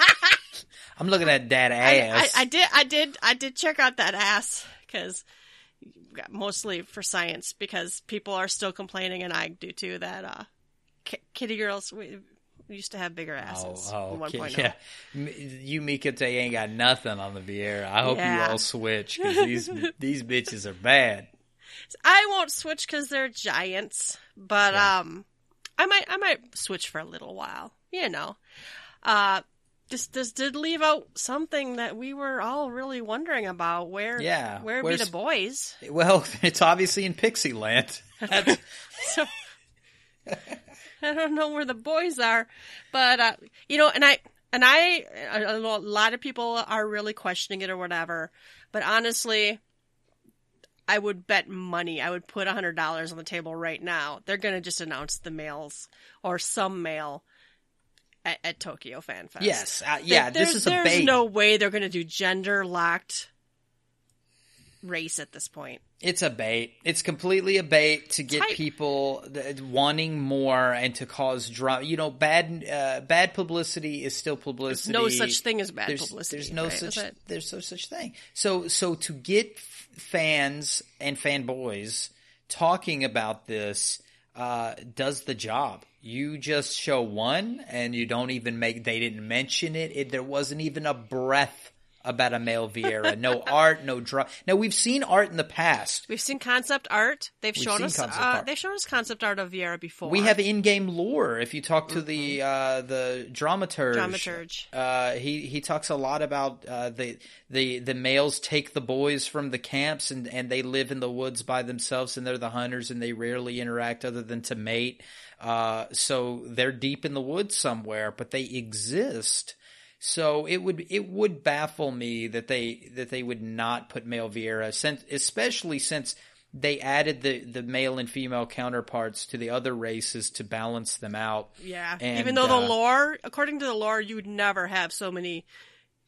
I'm looking at that ass. I, I did, I did, I did check out that ass because mostly for science because people are still complaining, and I do too, that uh, ki- kitty girls we, used to have bigger asses. Oh, oh, 1.0. yeah. You Miqo'te ain't got nothing on the Viera. I hope Yeah. you all switch because <laughs> these these bitches are bad. I won't switch because they're giants, but um, I might, I might switch for a little while. You know, uh, this this did leave out something that we were all really wondering about. Where, Yeah, where be the boys? Well, <laughs> it's obviously in Pixie Land. <laughs> So I don't know where the boys are, but uh, you know, and I and I, I know a lot of people are really questioning it or whatever, but honestly. I would bet money. I would put a hundred dollars on the table right now. They're gonna just announce the males or some male at, at Tokyo Fan Fest. yes, uh, yeah. This is a there's bait. no way they're gonna do gender locked race at this point. It's a bait. It's completely a bait to get Type. people th- wanting more and to cause drama. You know, bad uh, bad publicity is still publicity. There's no such thing as bad there's, publicity. There's no right? such there's no such thing. So so to get f- fans and fanboys talking about this uh, does the job. You just show one, and you don't even make. They didn't mention it. it there wasn't even a breath about a male Viera. No <laughs> art, no draw. Now we've seen art in the past. We've seen concept art. They've We've shown us. concept Uh, art. they've shown us concept art of Viera before. We have in-game lore. If you talk to the uh, the dramaturge, Dramaturge. uh, he he talks a lot about uh, the the the males take the boys from the camps and and they live in the woods by themselves and they're the hunters and they rarely interact other than to mate. Uh, so they're deep in the woods somewhere, but they exist. So it would it would baffle me that they that they would not put male Viera, since, especially since they added the the male and female counterparts to the other races to balance them out. Yeah. And, Even though uh, the lore, according to the lore, you would never have so many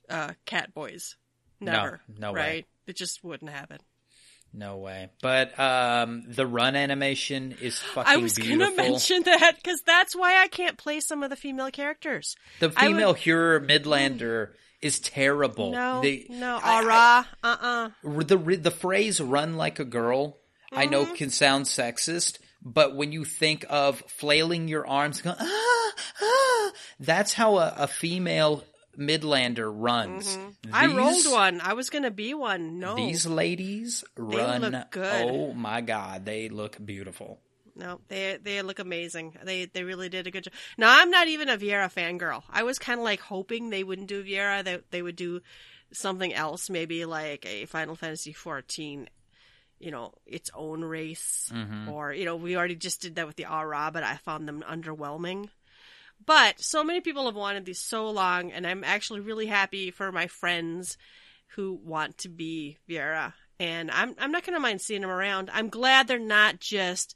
uh, cat boys. Never. no way. right? It just wouldn't happen. No way. But um, the run animation is fucking I was gonna mention that because that's why I can't play some of the female characters. the I would- female Hyur Midlander is terrible. No, The- no, ara, uh, uh I- the the phrase "run like a girl" I know Mm-hmm. can sound sexist, but when you think of flailing your arms, going ah ah, that's how a, a female Midlander runs. Mm-hmm. I rolled one. I was gonna be one. No, These ladies run. look good. Oh my god, they look beautiful. No, they they look amazing. They they really did a good job. Now I'm not even a Viera fangirl. I was kind of like hoping they wouldn't do Viera. They they would do something else, maybe like a Final Fantasy 14, you know, its own race, or you know, we already just did that with the Au Ra, but I found them underwhelming. But so many people have wanted these so long, and I'm actually really happy for my friends who want to be Viera. And I'm I'm not gonna mind seeing them around. I'm glad they're not just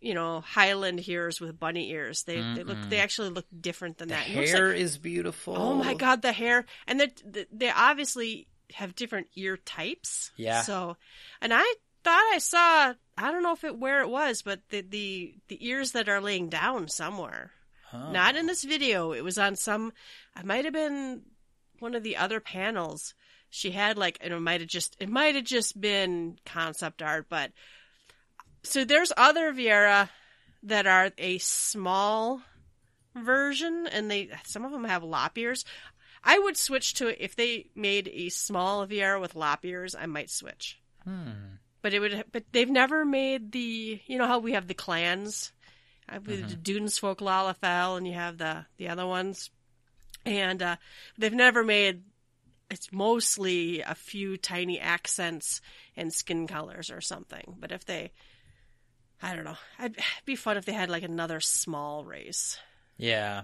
you know Highland ears with bunny ears. They they look they actually look different than The that. Hair like- is beautiful. oh my god, the hair and they they obviously have different ear types. Yeah. So, and I thought I saw I don't know if it where it was, but the the the ears that are laying down somewhere. Huh. Not in this video. It was on some. I might have been one of the other panels. she had like and it might have just it might have just been concept art, but so there's other Viera that are a small version, and they some of them have lop ears. I would switch to it if they made a small Viera with lop ears. I might switch. Hmm. But it would. But they've never made the. You know how we have the clans, I believe the Dunes folk Lalafell, and you have the the other ones, and uh, they've never made. It's mostly a few tiny accents and skin colors or something. But if they, I don't know, it'd be fun if they had like another small race. Yeah.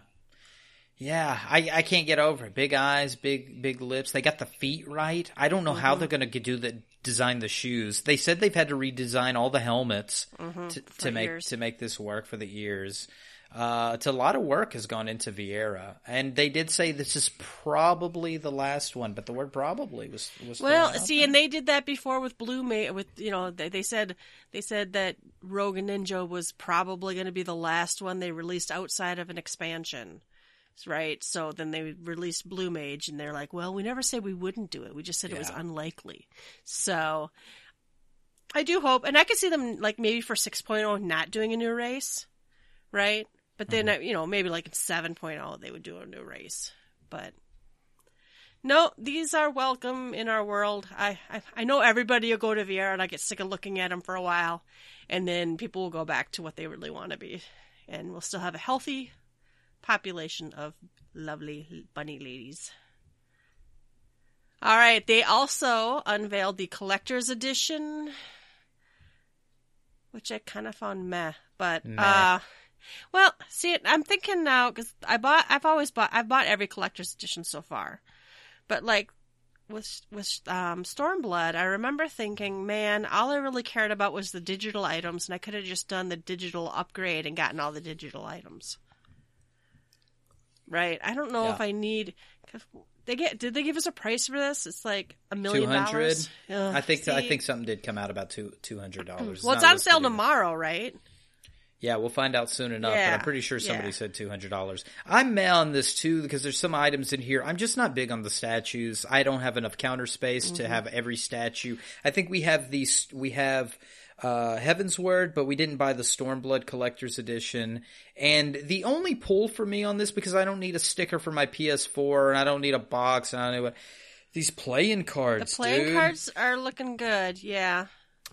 Yeah, I, I can't get over it. Big eyes, big big lips. They got the feet right. I don't know how Mm-hmm. they're going to do the design the shoes. They said they've had to redesign all the helmets to, Mm-hmm. for to make to make this work for the ears. Uh, it's a lot of work has gone into Viera, and they did say this is probably the last one, but the word probably was was Well, see, there. and they did that before with Blue Mage. With you know, they, they said they said that Rogue Ninja was probably going to be the last one they released outside of an expansion, right? So then they released Blue Mage, and they're like, "Well, we never said we wouldn't do it. We just said it was unlikely." So I do hope, and I could see them like maybe for 6.0 not doing a new race, right? But then Mm-hmm. you know maybe like in 7.0 they would do a new race, but. No, these are welcome in our world. I, I I know everybody will go to VR and I get sick of looking at them for a while, and then people will go back to what they really want to be, and we'll still have a healthy population of lovely bunny ladies. All right, they also unveiled the collector's edition, which I kind of found meh, but Meh. uh well, see, I'm thinking now because I bought, I've always bought, I've bought every collector's edition so far, but like with with um, Stormblood, I remember thinking, man, all I really cared about was the digital items, and I could have just done the digital upgrade and gotten all the digital items. Right? I don't know Yeah. if I need. They get. Did they give us a price for this? It's like a million 200? dollars. I think I think something did come out about two two hundred dollars. Well, it's on sale tomorrow, right? Yeah, we'll find out soon enough. Yeah, But I'm pretty sure somebody yeah. said two hundred dollars. I'm on this too because there's some items in here. I'm just not big on the statues. I don't have enough counter space Mm-hmm. to have every statue. I think we have these. We have uh, Heavensward, but we didn't buy the Stormblood Collector's Edition. And the only pull for me on this because I don't need a sticker for my PS4 and I don't need a box and I don't know what. These playing cards. The playing dude. cards are looking good. Yeah.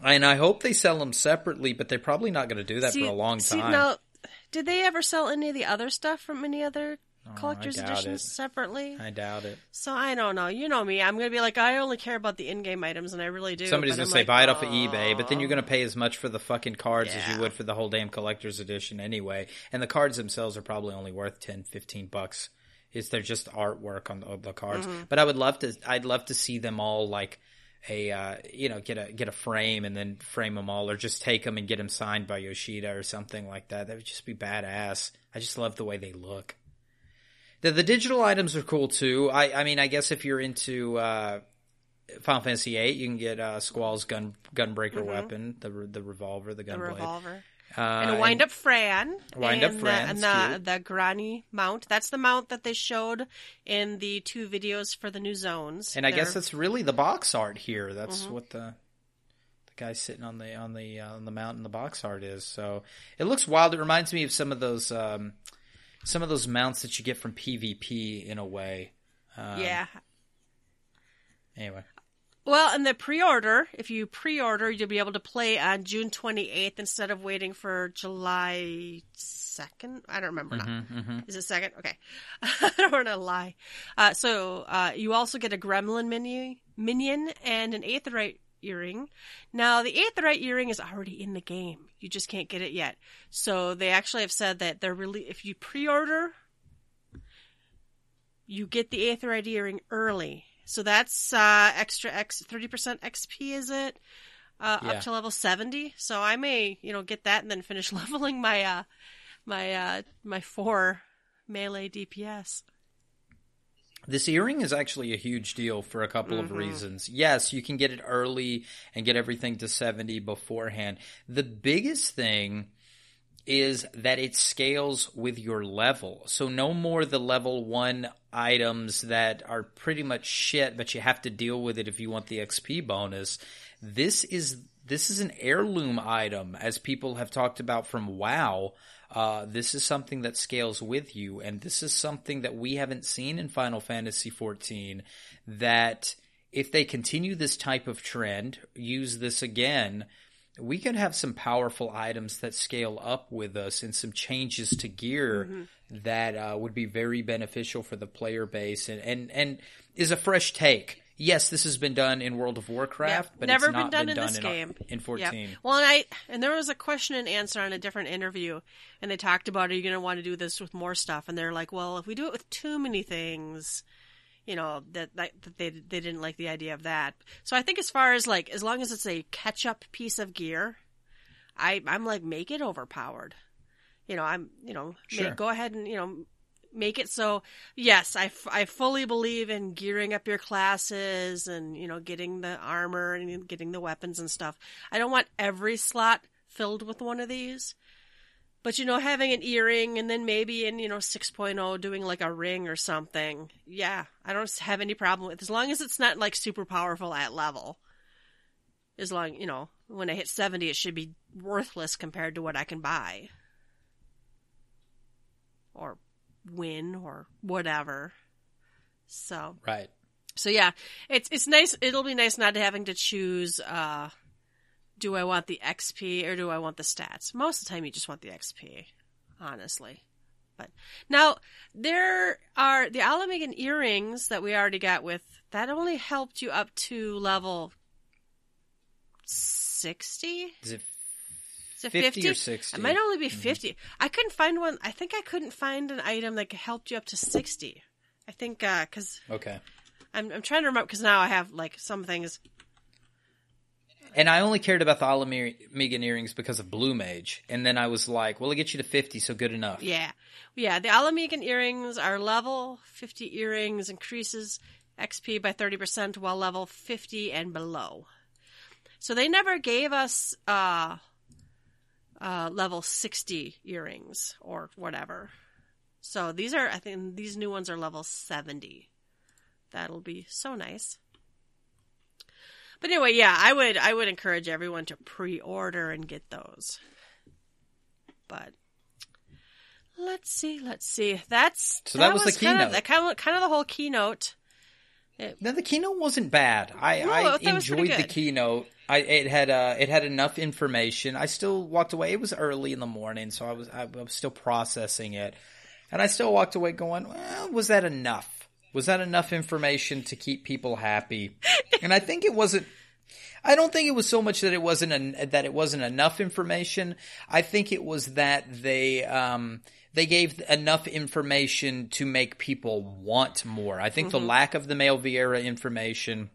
and I hope they sell them separately, but they're probably not going to do that See- for a long see, time. now, did they ever sell any of the other stuff from any other collector's doubt editions it. separately? I doubt it. So I don't know. You know me. I'm gonna be like, I only care about the in-game items, and I really do. Somebody's gonna I'm say like, buy it off of "Oh." eBay, but then you're gonna pay as much for the fucking cards as you would for the whole damn collector's edition anyway. And the cards themselves are probably only worth 10, 15 bucks. Is they're just artwork on the, the cards. Mm-hmm. But I would love to. I'd love to see them all like a uh, you know get a get a frame and then frame them all, or just take them and get them signed by Yoshida or something like that. That would just be badass. I just love the way they look. The, the digital items are cool too. I, I mean, I guess if you're into uh, Final Fantasy VIII, you can get uh, Squall's gun gunbreaker weapon, the the revolver, the Mm-hmm. the gunblade, revolver uh, and a wind up Fran, Wind-up and Fran, the, and the, the Grani mount. That's the mount that they showed in the two videos for the new zones. And I guess They're- that's really the box art here. That's Mm-hmm. what the the guy sitting on the on the uh, on the mountain the box art is. So it looks wild. It reminds me of some of those um, some of those mounts that you get from PvP in a way. Um, yeah. Anyway, Well, and the pre-order, if you pre-order, you'll be able to play on June 28th instead of waiting for July 2nd. I don't remember now. Is it second? Okay. <laughs> I don't want to lie. Uh, so, uh, you also get a gremlin mini, minion and an aetheryte earring. Now, the aetheryte earring is already in the game. You just can't get it yet. So, they actually have said that they're really, if you pre-order, you get the aetheryte earring early. So that's uh, extra X, 30% XP, is it? Uh, Yeah. Up to level 70. So I may, you know, get that and then finish <laughs> leveling my, uh, my, uh, my four melee DPS. This earring is actually a huge deal for a couple of mm-hmm. reasons. Yes, you can get it early and get everything to 70 beforehand. The biggest thing is that it scales with your level. So no more the level 1 items that are pretty much shit, but you have to deal with it if you want the XP bonus. This is this is an heirloom item, as people have talked about from WoW. Uh, this is something that scales with you, and this is something that we haven't seen in Final Fantasy XIV. That if they continue this type of trend, use this again, we could have some powerful items that scale up with us and some changes to gear mm-hmm. that uh, would be very beneficial for the player base and, and, and is a fresh take yes, this has been done in World of Warcraft, yep. but never been done, been in done this in, game in 14. Yep. Well, and I and there was a question and answer on a different interview, and they talked about are you going to want to do this with more stuff? And they're like, well, if we do it with too many things, you know that, that, that they they didn't like the idea of that. So I think as far as like as long as it's a catch up piece of gear, I I'm like make it overpowered. You know, I'm you know sure. make, go ahead and you know make it so yes I, f- I fully believe in gearing up your classes and you know getting the armor and getting the weapons and stuff. I don't want every slot filled with one of these. But you know having an earring and then maybe in you know 6.0 doing like a ring or something. Yeah i don't have any problem with as long as it's not like super powerful at level. As long you know when i hit 70 it should be worthless compared to what i can buy. Or win or whatever. So right. So yeah, it's it's nice. It'll be nice not having to choose. uh Do I want the XP or do I want the stats? Most of the time, you just want the XP, honestly. But now there are the Ala Mhigan earrings that we already got with that only helped you up to level sixty. Is it it 50, 50 or 60? It might only be mm-hmm. 50. Mm-hmm. I couldn't find one. I think I couldn't find an item that helped you up to 60. I think, uh, cause. Okay. I'm, I'm trying to remember, cause now I have, like, some things. And I only cared about the Ala Mhigan earrings because of Blue Mage. And then I was like, well, it gets you to 50, so good enough. Yeah. Yeah, the Ala Mhigan earrings are level 50 earrings increases XP by 30% while level 50 and below. So they never gave us, uh, uh, level 60 earrings or whatever. So these are, I think these new ones are level 70. That'll be so nice. But anyway, yeah, I would, I would encourage everyone to pre-order and get those. But let's see, let's see. That's, so that, that was, was, the keynote. Kind of, that kind of, kind of the whole keynote. It, no, the keynote wasn't bad. I, no, I enjoyed the keynote. I it had uh it had enough information. I still walked away. It was early in the morning, so I was I was still processing it, and I still walked away going, well, "Was that enough? Was that enough information to keep people happy?" <laughs> and I think it wasn't. I don't think it was so much that it wasn't an, that it wasn't enough information. I think it was that they um they gave enough information to make people want more. I think mm-hmm. the lack of the Male Viera information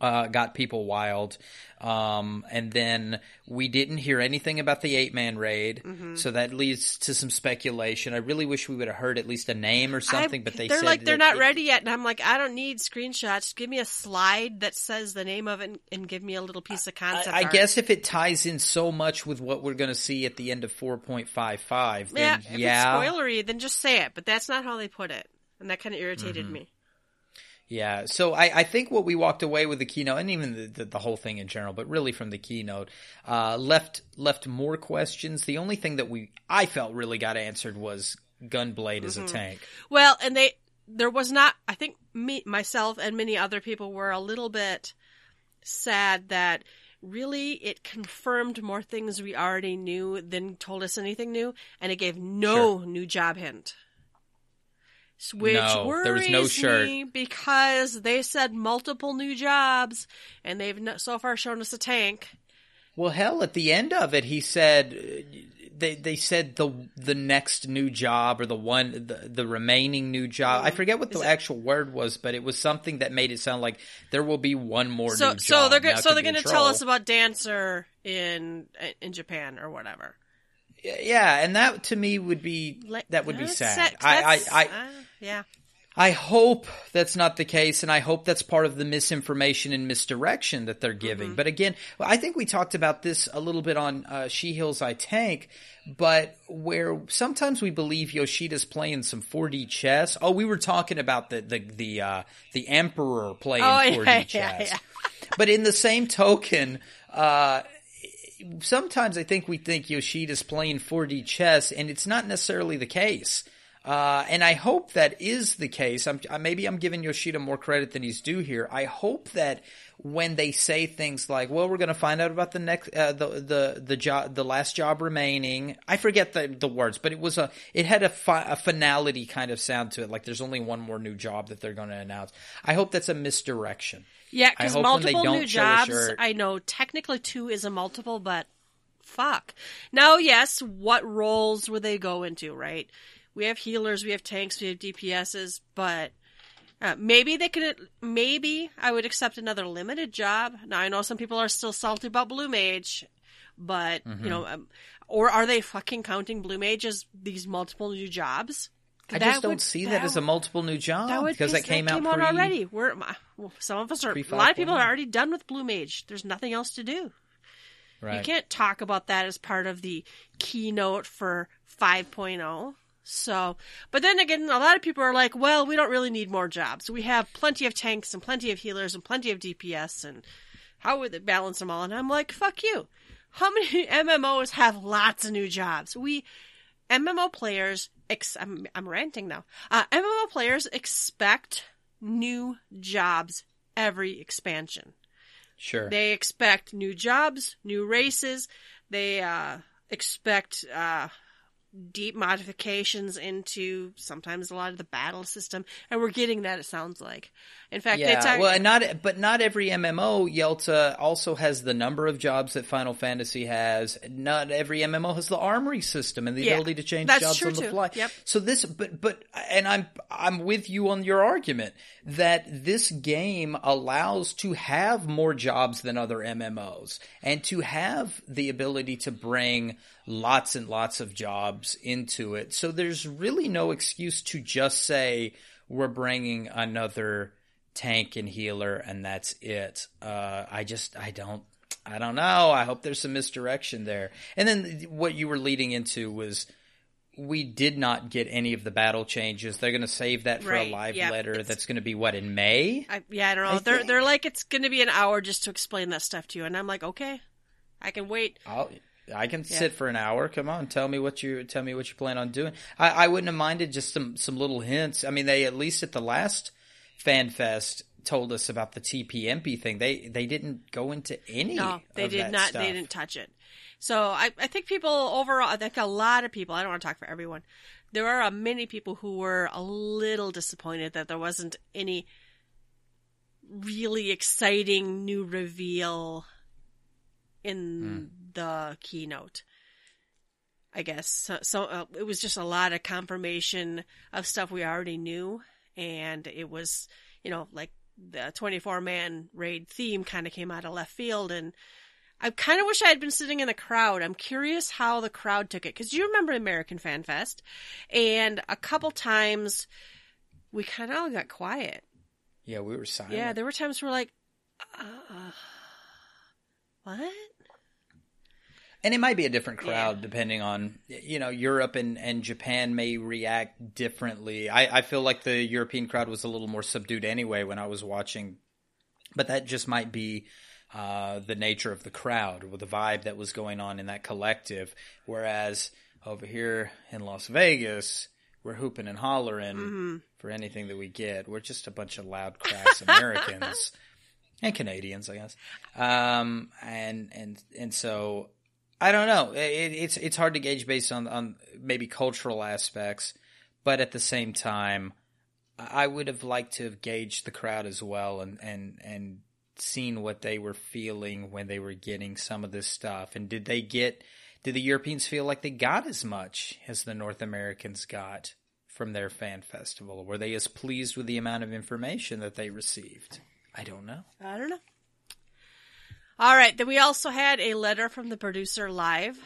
uh, got people wild. Um, and then we didn't hear anything about the eight man raid, mm-hmm. so that leads to some speculation. I really wish we would have heard at least a name or something, I, but they they're like they're not it, ready yet, and I'm like, I don't need screenshots. Give me a slide that says the name of it, and, and give me a little piece of concept. I, I guess if it ties in so much with what we're going to see at the end of four point five five, yeah, then yeah, spoilery, then just say it. But that's not how they put it, and that kind of irritated mm-hmm. me. Yeah, so I, I think what we walked away with the keynote, and even the, the, the whole thing in general, but really from the keynote, uh, left left more questions. The only thing that we I felt really got answered was Gunblade mm-hmm. as a mm-hmm. tank. Well, and they there was not. I think me myself and many other people were a little bit sad that really it confirmed more things we already knew than told us anything new, and it gave no sure. new job hint which no, worries there was no shirt. me because they said multiple new jobs, and they've so far shown us a tank. Well, hell, at the end of it, he said they they said the the next new job or the one the, the remaining new job. I mm. forget what the actual word was, but it was something that made it sound like there will be one more so, new so job. They're go- so they're going to tell us about Dancer in in Japan or whatever. Yeah, and that to me would be that would be sad. I, I, I, uh, yeah. I hope that's not the case, and I hope that's part of the misinformation and misdirection that they're giving. Mm-hmm. But again, I think we talked about this a little bit on uh, She Heals I Tank, but where sometimes we believe Yoshida's playing some 4D chess. Oh, we were talking about the the the uh, the Emperor playing Oh, <laughs> 4D yeah, chess. yeah, but in the same token, uh, sometimes I think we think Yoshida's playing 4D chess, and it's not necessarily the case. Uh, and I hope that is the case. I'm, uh, maybe I'm giving Yoshida more credit than he's due here. I hope that when they say things like, "Well, we're going to find out about the next, uh, the the the job, the last job remaining," I forget the the words, but it was a, it had a, fi- a finality kind of sound to it. Like there's only one more new job that they're going to announce. I hope that's a misdirection. Yeah, because hope when they multiple new jobs. I know technically two is a multiple, but fuck. Now, yes, what roles would they go into? Right? We have healers, we have tanks, we have DPSs, but uh, maybe they could. Maybe I would accept another limited job. Now I know some people are still salty about Blue Mage, but Mm-hmm. you know, um, or are they fucking counting Blue Mage as these multiple new jobs? I That just don't would- see that, as a multiple new job because that came out pre- already. We're well, some of us are. A lot of people are already done with Blue Mage. There's nothing else to do. Right. You can't talk about that as part of the keynote for 5.0. So, but then again, a lot of people are like, well, we don't really need more jobs. We have plenty of tanks and plenty of healers and plenty of DPS and how would it balance them all? And I'm like, fuck you. How many <laughs> MMOs have lots of new jobs? We, MMO players, ex- I'm, I'm ranting now. Uh, MMO players expect new jobs every expansion. Sure. They expect new jobs, new races. They uh, expect uh, deep modifications into sometimes a lot of the battle system, and we're getting that. It sounds like. In fact, Yeah, it's our, well, and not, but not every MMO Yelta also has the number of jobs that Final Fantasy has. Not every MMO has the armory system and the Yeah, ability to change that's jobs on the too. fly. Yep. So this, but but, and I'm I'm with you on your argument that this game allows to have more jobs than other MMOs and to have the ability to bring lots and lots of jobs into it. So there's really no excuse to just say we're bringing another tank and healer and that's it. Uh, I just, I don't, I don't know. I hope there's some misdirection there. And then what you were leading into was we did not get any of the battle changes. They're going to save that for Right, a live yeah, letter that's going to be what in May. I, yeah, I don't know. I they're think- they're like it's going to be an hour just to explain that stuff to you, and I'm like, okay, I can wait. I'll, I can sit for an hour. Come on, tell me what you tell me what you plan on doing. I, I wouldn't have minded just some some little hints. I mean, they at least at the last fan fest told us about the TPMP thing. They they didn't go into any. No, they of did that not. stuff. They didn't touch it. So I, I think people overall, I think a lot of people. I don't want to talk for everyone. There are many people who were a little disappointed that there wasn't any really exciting new reveal in hmm. The keynote. I guess so. so uh, it was just a lot of confirmation of stuff we already knew, and it was, you know, like the 24 man raid theme kind of came out of left field and I kind of wish I had been sitting in the crowd. I'm curious how the crowd took it because you remember American Fan Fest, and a couple times we kind of all got quiet. Yeah, we were silent. Yeah, there were times we're like, uh, "What?" And it might be a different crowd depending on you know Europe and and Japan may react differently. I I feel like the European crowd was a little more subdued anyway when I was watching, but that just might be. Uh, the nature of the crowd or the vibe that was going on in that collective. Whereas over here in Las Vegas, we're hooping and hollering Mm-hmm. for anything that we get. We're just a bunch of loud, crass <laughs> Americans and Canadians, I guess. Um, and and and so I don't know. It, it's it's hard to gauge based on on maybe cultural aspects, but at the same time, I would have liked to have gauged the crowd as well and and and seen what they were feeling when they were getting some of this stuff. And did they get? Did the Europeans feel like they got as much as the North Americans got from their fan festival? Were they as pleased with the amount of information that they received? I don't know. I don't know. All right. Then we also had a letter from the producer live,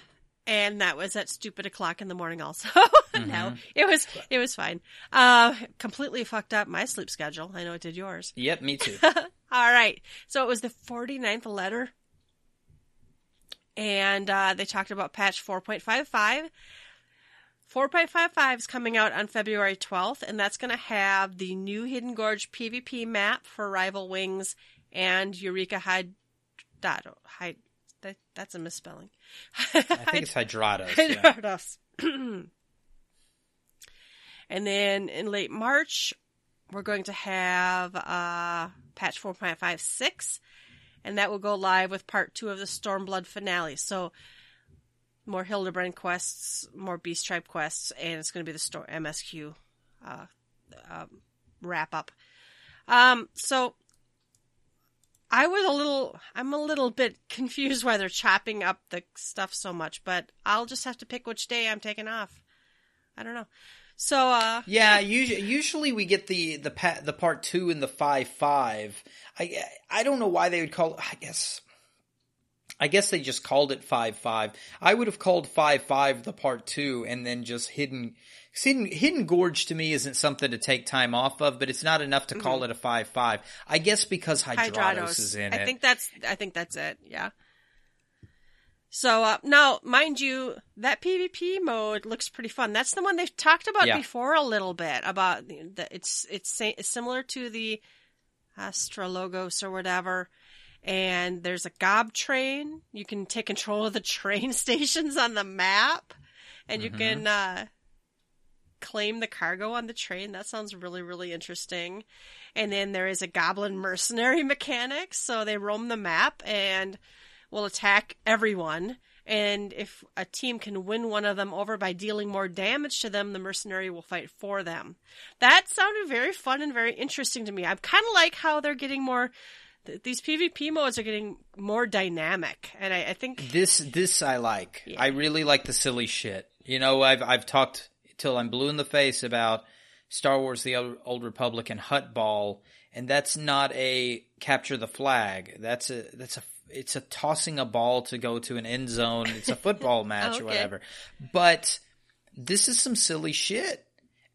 and that was at stupid o'clock in the morning. Also, <laughs> Mm-hmm. no, it was it was fine. Uh, completely fucked up my sleep schedule. I know it did yours. Yep, me too. <laughs> All right. So it was the 49th letter. And uh, they talked about patch 4.55. 4.55 is coming out on February 12th, and that's going to have the new Hidden Gorge PvP map for Rival Wings and Eureka Hyd. Hyd, Hyd that, that's a misspelling. I think it's <laughs> Hydratos. Yeah. Hydratos. <clears throat> and then in late March, we're going to have uh, patch 4.56, and that will go live with part two of the Stormblood finale. So more Hildebrand quests, more Beast Tribe quests, and it's going to be the Stor- MSQ uh, um, wrap up. Um, so I was a little, I'm a little bit confused why they're chopping up the stuff so much, but I'll just have to pick which day I'm taking off. I don't know. So, uh, Yeah, usually, usually we get the the pa- the part two and the five five. I I don't know why they would call. I guess I guess they just called it five five. I would have called five five the part two, and then just hidden. Hidden, hidden Gorge to me isn't something to take time off of, but it's not enough to call it a five five. I guess because Hydratos, Hydratos. is in I it. think that's I think that's it. Yeah. So uh, now, mind you, that PvP mode looks pretty fun. That's the one they've talked about Yeah. before a little bit about the, it's it's similar to the Astrologos or whatever. And there's a gob train. You can take control of the <laughs> train stations on the map, and you Mhm. can uh, claim the cargo on the train. That sounds really really interesting. And then there is a goblin mercenary <laughs> mechanic. So they roam the map and will attack everyone. And if a team can win one of them over by dealing more damage to them, the mercenary will fight for them. That sounded very fun and very interesting to me. I kind of like how they're getting more. These PvP modes are getting more dynamic, and I, I think This this I like. Yeah. I really like the silly shit. You know, I've I've talked till I'm blue in the face about Star Wars: The Old, Old Republic and Huttball, and that's not a capture the flag. That's a that's a it's a tossing a ball to go to an end zone. It's a <laughs> football match Okay. or whatever. But this is some silly shit,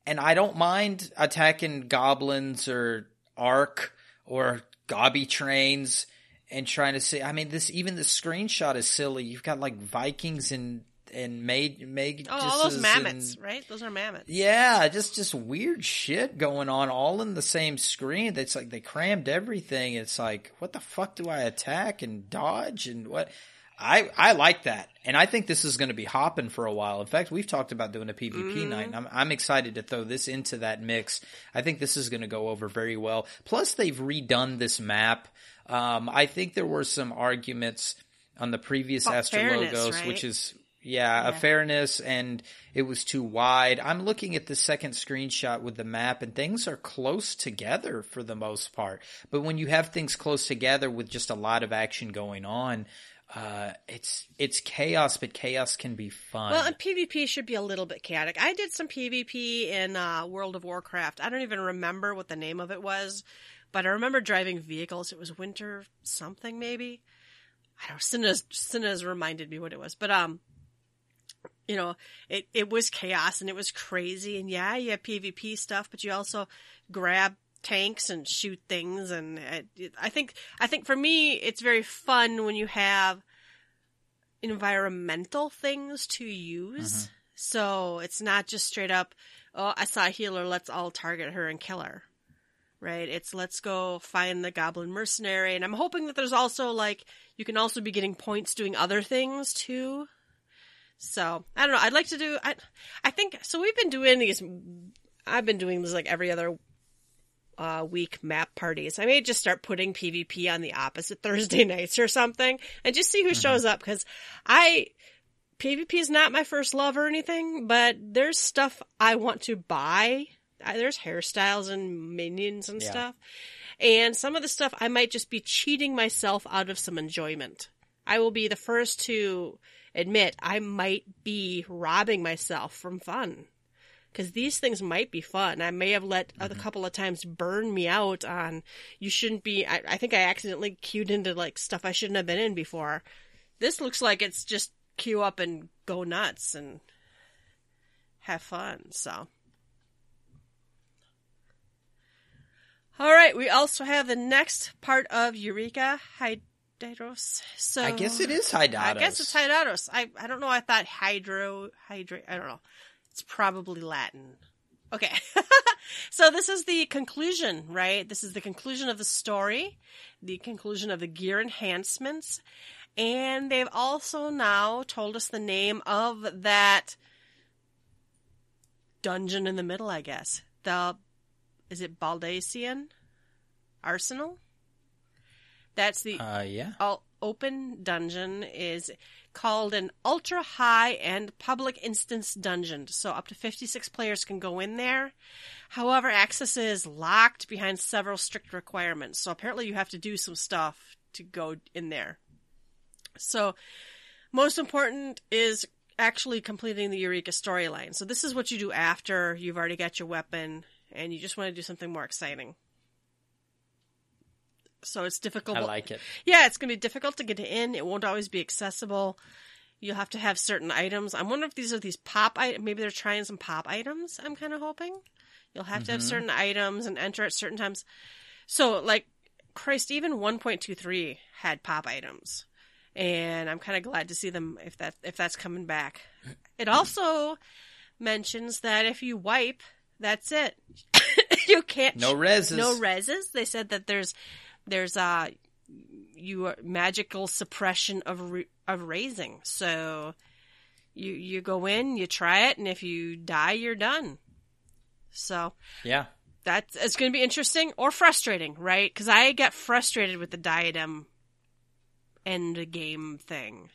and I don't mind attacking goblins or arc or gobby trains and trying to see. I mean, this even the screenshot is silly. You've got like Vikings and and made made oh, all those mammoths, right? Those are mammoths. Yeah, just just weird shit going on all in the same screen. It's like they crammed everything. It's like what the fuck do I attack and dodge and what? I I like that, and I think this is going to be hopping for a while. In fact, we've talked about doing a PvP night, and I'm I'm excited to throw this into that mix. I think this is going to go over very well. Plus, they've redone this map. Um, I think there were some arguments on the previous fairness, Astrologos, right? which is yeah, a fairness and it was too wide. I'm looking at the second screenshot with the map and things are close together for the most part. But when you have things close together with just a lot of action going on, uh, it's it's chaos, but chaos can be fun. Well, and PvP should be a little bit chaotic. I did some PvP in uh, World of Warcraft. I don't even remember what the name of it was, but I remember driving vehicles. It was winter something maybe. I don't. Cinna's Cinna's reminded me what it was, but um, you know, it it was chaos and it was crazy. And yeah, you have PvP stuff, but you also grab tanks and shoot things. And it, it, I think I think for me, it's very fun when you have environmental things to use. Mm-hmm. So it's not just straight up, oh, I saw a healer, let's all target her and kill her. Right? It's let's go find the goblin mercenary. And I'm hoping that there's also like, you can also be getting points doing other things too. So I don't know. I'd like to do, I, I think, so we've been doing these, I've been doing this like every other uh, week map parties. I may just start putting PvP on the opposite <laughs> Thursday nights or something and just see who shows up because I, PvP is not my first love or anything, but there's stuff I want to buy. There's hairstyles and minions and Yeah. stuff. And some of the stuff I might just be cheating myself out of some enjoyment. I will be the first to admit I might be robbing myself from fun because these things might be fun. I may have let a mm-hmm. couple of times burn me out on you shouldn't be. I, I think I accidentally queued into like stuff I shouldn't have been in before. This looks like it's just queue up and go nuts and have fun. So. All right, we also have the next part of Eureka Hydatos. So I guess it is Hydatos. I guess it's Hydatos. I I don't know. I thought hydro hydra. I don't know. It's probably Latin. Okay. <laughs> so this is the conclusion, right? This is the conclusion of the story, the conclusion of the gear enhancements, and they've also now told us the name of that dungeon in the middle, I guess. The is it Baldesion Arsenal? That's the Uh, yeah. all open dungeon is called an ultra high and public instance dungeon. So up to 56 players can go in there. However, access is locked behind several strict requirements. So apparently you have to do some stuff to go in there. So most important is actually completing the Eureka storyline. So this is what you do after you've already got your weapon and you just want to do something more exciting. So it's difficult. I like it. Yeah, it's going to be difficult to get in. It won't always be accessible. You'll have to have certain items. I'm wondering if these are these pop items. Maybe they're trying some pop items. I'm kind of hoping. You'll have to have mm-hmm. certain items and enter at certain times. So, like, Christ, even 1.23 had pop items, and I'm kind of glad to see them if that if that's coming back. It also mentions that if you wipe, that's it. <coughs> you can't No reses. no reses. They said that there's there's a you are magical suppression of re- of raising. So you you go in, you try it, and if you die, you're done. So Yeah. that's it's going to be interesting or frustrating, right? Because I get frustrated with the diadem end game thing.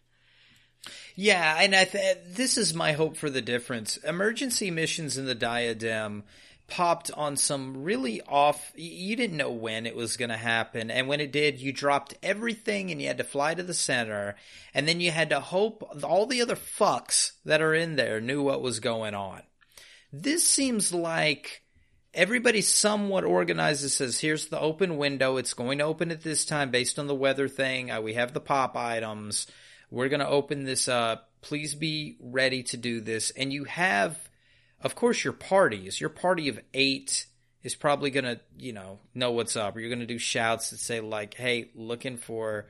Yeah, and I th- this is my hope for the difference. Emergency missions in the Diadem popped on some really off. You didn't know when it was going to happen, and when it did, you dropped everything and you had to fly to the center, and then you had to hope all the other fucks that are in there knew what was going on. This seems like everybody somewhat organized and says, here's the open window. It's going to open at this time based on the weather thing. Uh, we have the pop items. We're going to open this up. Please be ready to do this. And you have, of course, your parties. Your party of eight is probably going to, you know, know what's up. Or you're going to do shouts that say like, hey, looking for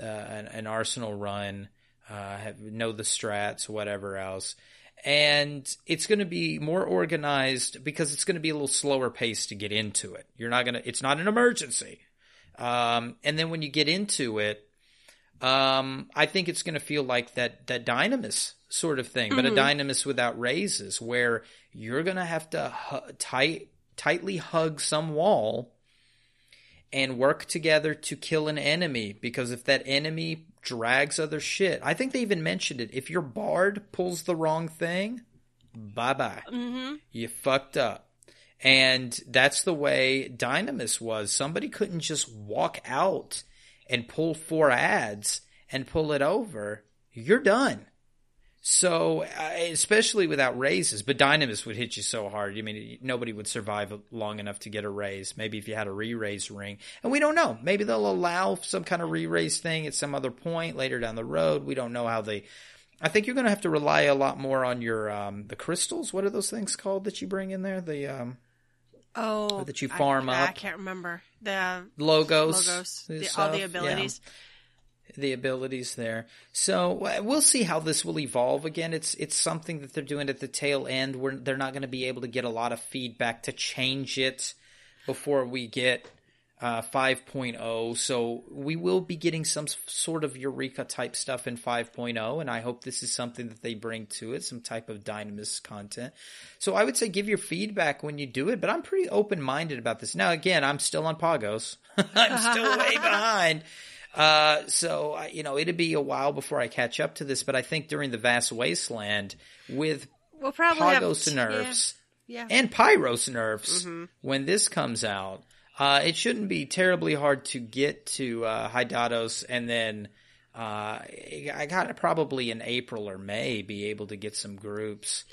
uh, an, an arsenal run, uh, have, know the strats, whatever else and it's going to be more organized because it's going to be a little slower pace to get into it. You're not going to, it's not an emergency. Um, and then when you get into it, um, I think it's going to feel like that, that dynamis sort of thing, but a dynamis without raises where you're going to have to hu- tight, tightly hug some wall and work together to kill an enemy because if that enemy drags other shit, I think they even mentioned it. If your bard pulls the wrong thing, bye bye. Mm-hmm. You fucked up. And that's the way Dynamis was. Somebody couldn't just walk out and pull four ads and pull it over. You're done. So, uh, especially without raises, but Dynamis would hit you so hard. I mean, nobody would survive long enough to get a raise. Maybe if you had a re-raise ring. And we don't know. Maybe they'll allow some kind of re-raise thing at some other point later down the road. We don't know how they, I think you're going to have to rely a lot more on your, um, the crystals. What are those things called that you bring in there? The, um, Oh, that you farm I, up. I can't remember the logos. logos, the, all the Yeah. The abilities there. So uh, we'll see how this will evolve. Again, it's it's something that they're doing at the tail end where they're not going to be able to get a lot of feedback to change it before we get uh, 5.0. So we will be getting some sort of Eureka type stuff in 5.0, and I hope this is something that they bring to it, some type of Dynamis content. So I would say give your feedback when you do it, but I'm pretty open minded about this. Now, again, I'm still on Pagos. <laughs> I'm still way <laughs> behind. Uh, so I- you know, it'd be a while before I catch up to this, but I think during the vast wasteland with We'll probably Pagos yeah, nerfs Yeah. and Pyros nerfs Mm-hmm. when this comes out, uh, it shouldn't be terribly hard to get to uh, Hydatos and then uh, I got to probably in April or May be able to get some groups